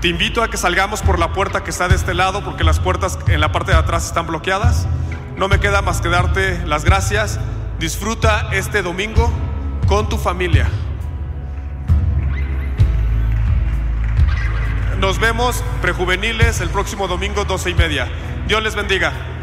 Te invito a que salgamos por la puerta que está de este lado porque las puertas en la parte de atrás están bloqueadas. No me queda más que darte las gracias. Disfruta este domingo con tu familia. Nos vemos prejuveniles el próximo domingo 12 y media. Dios les bendiga.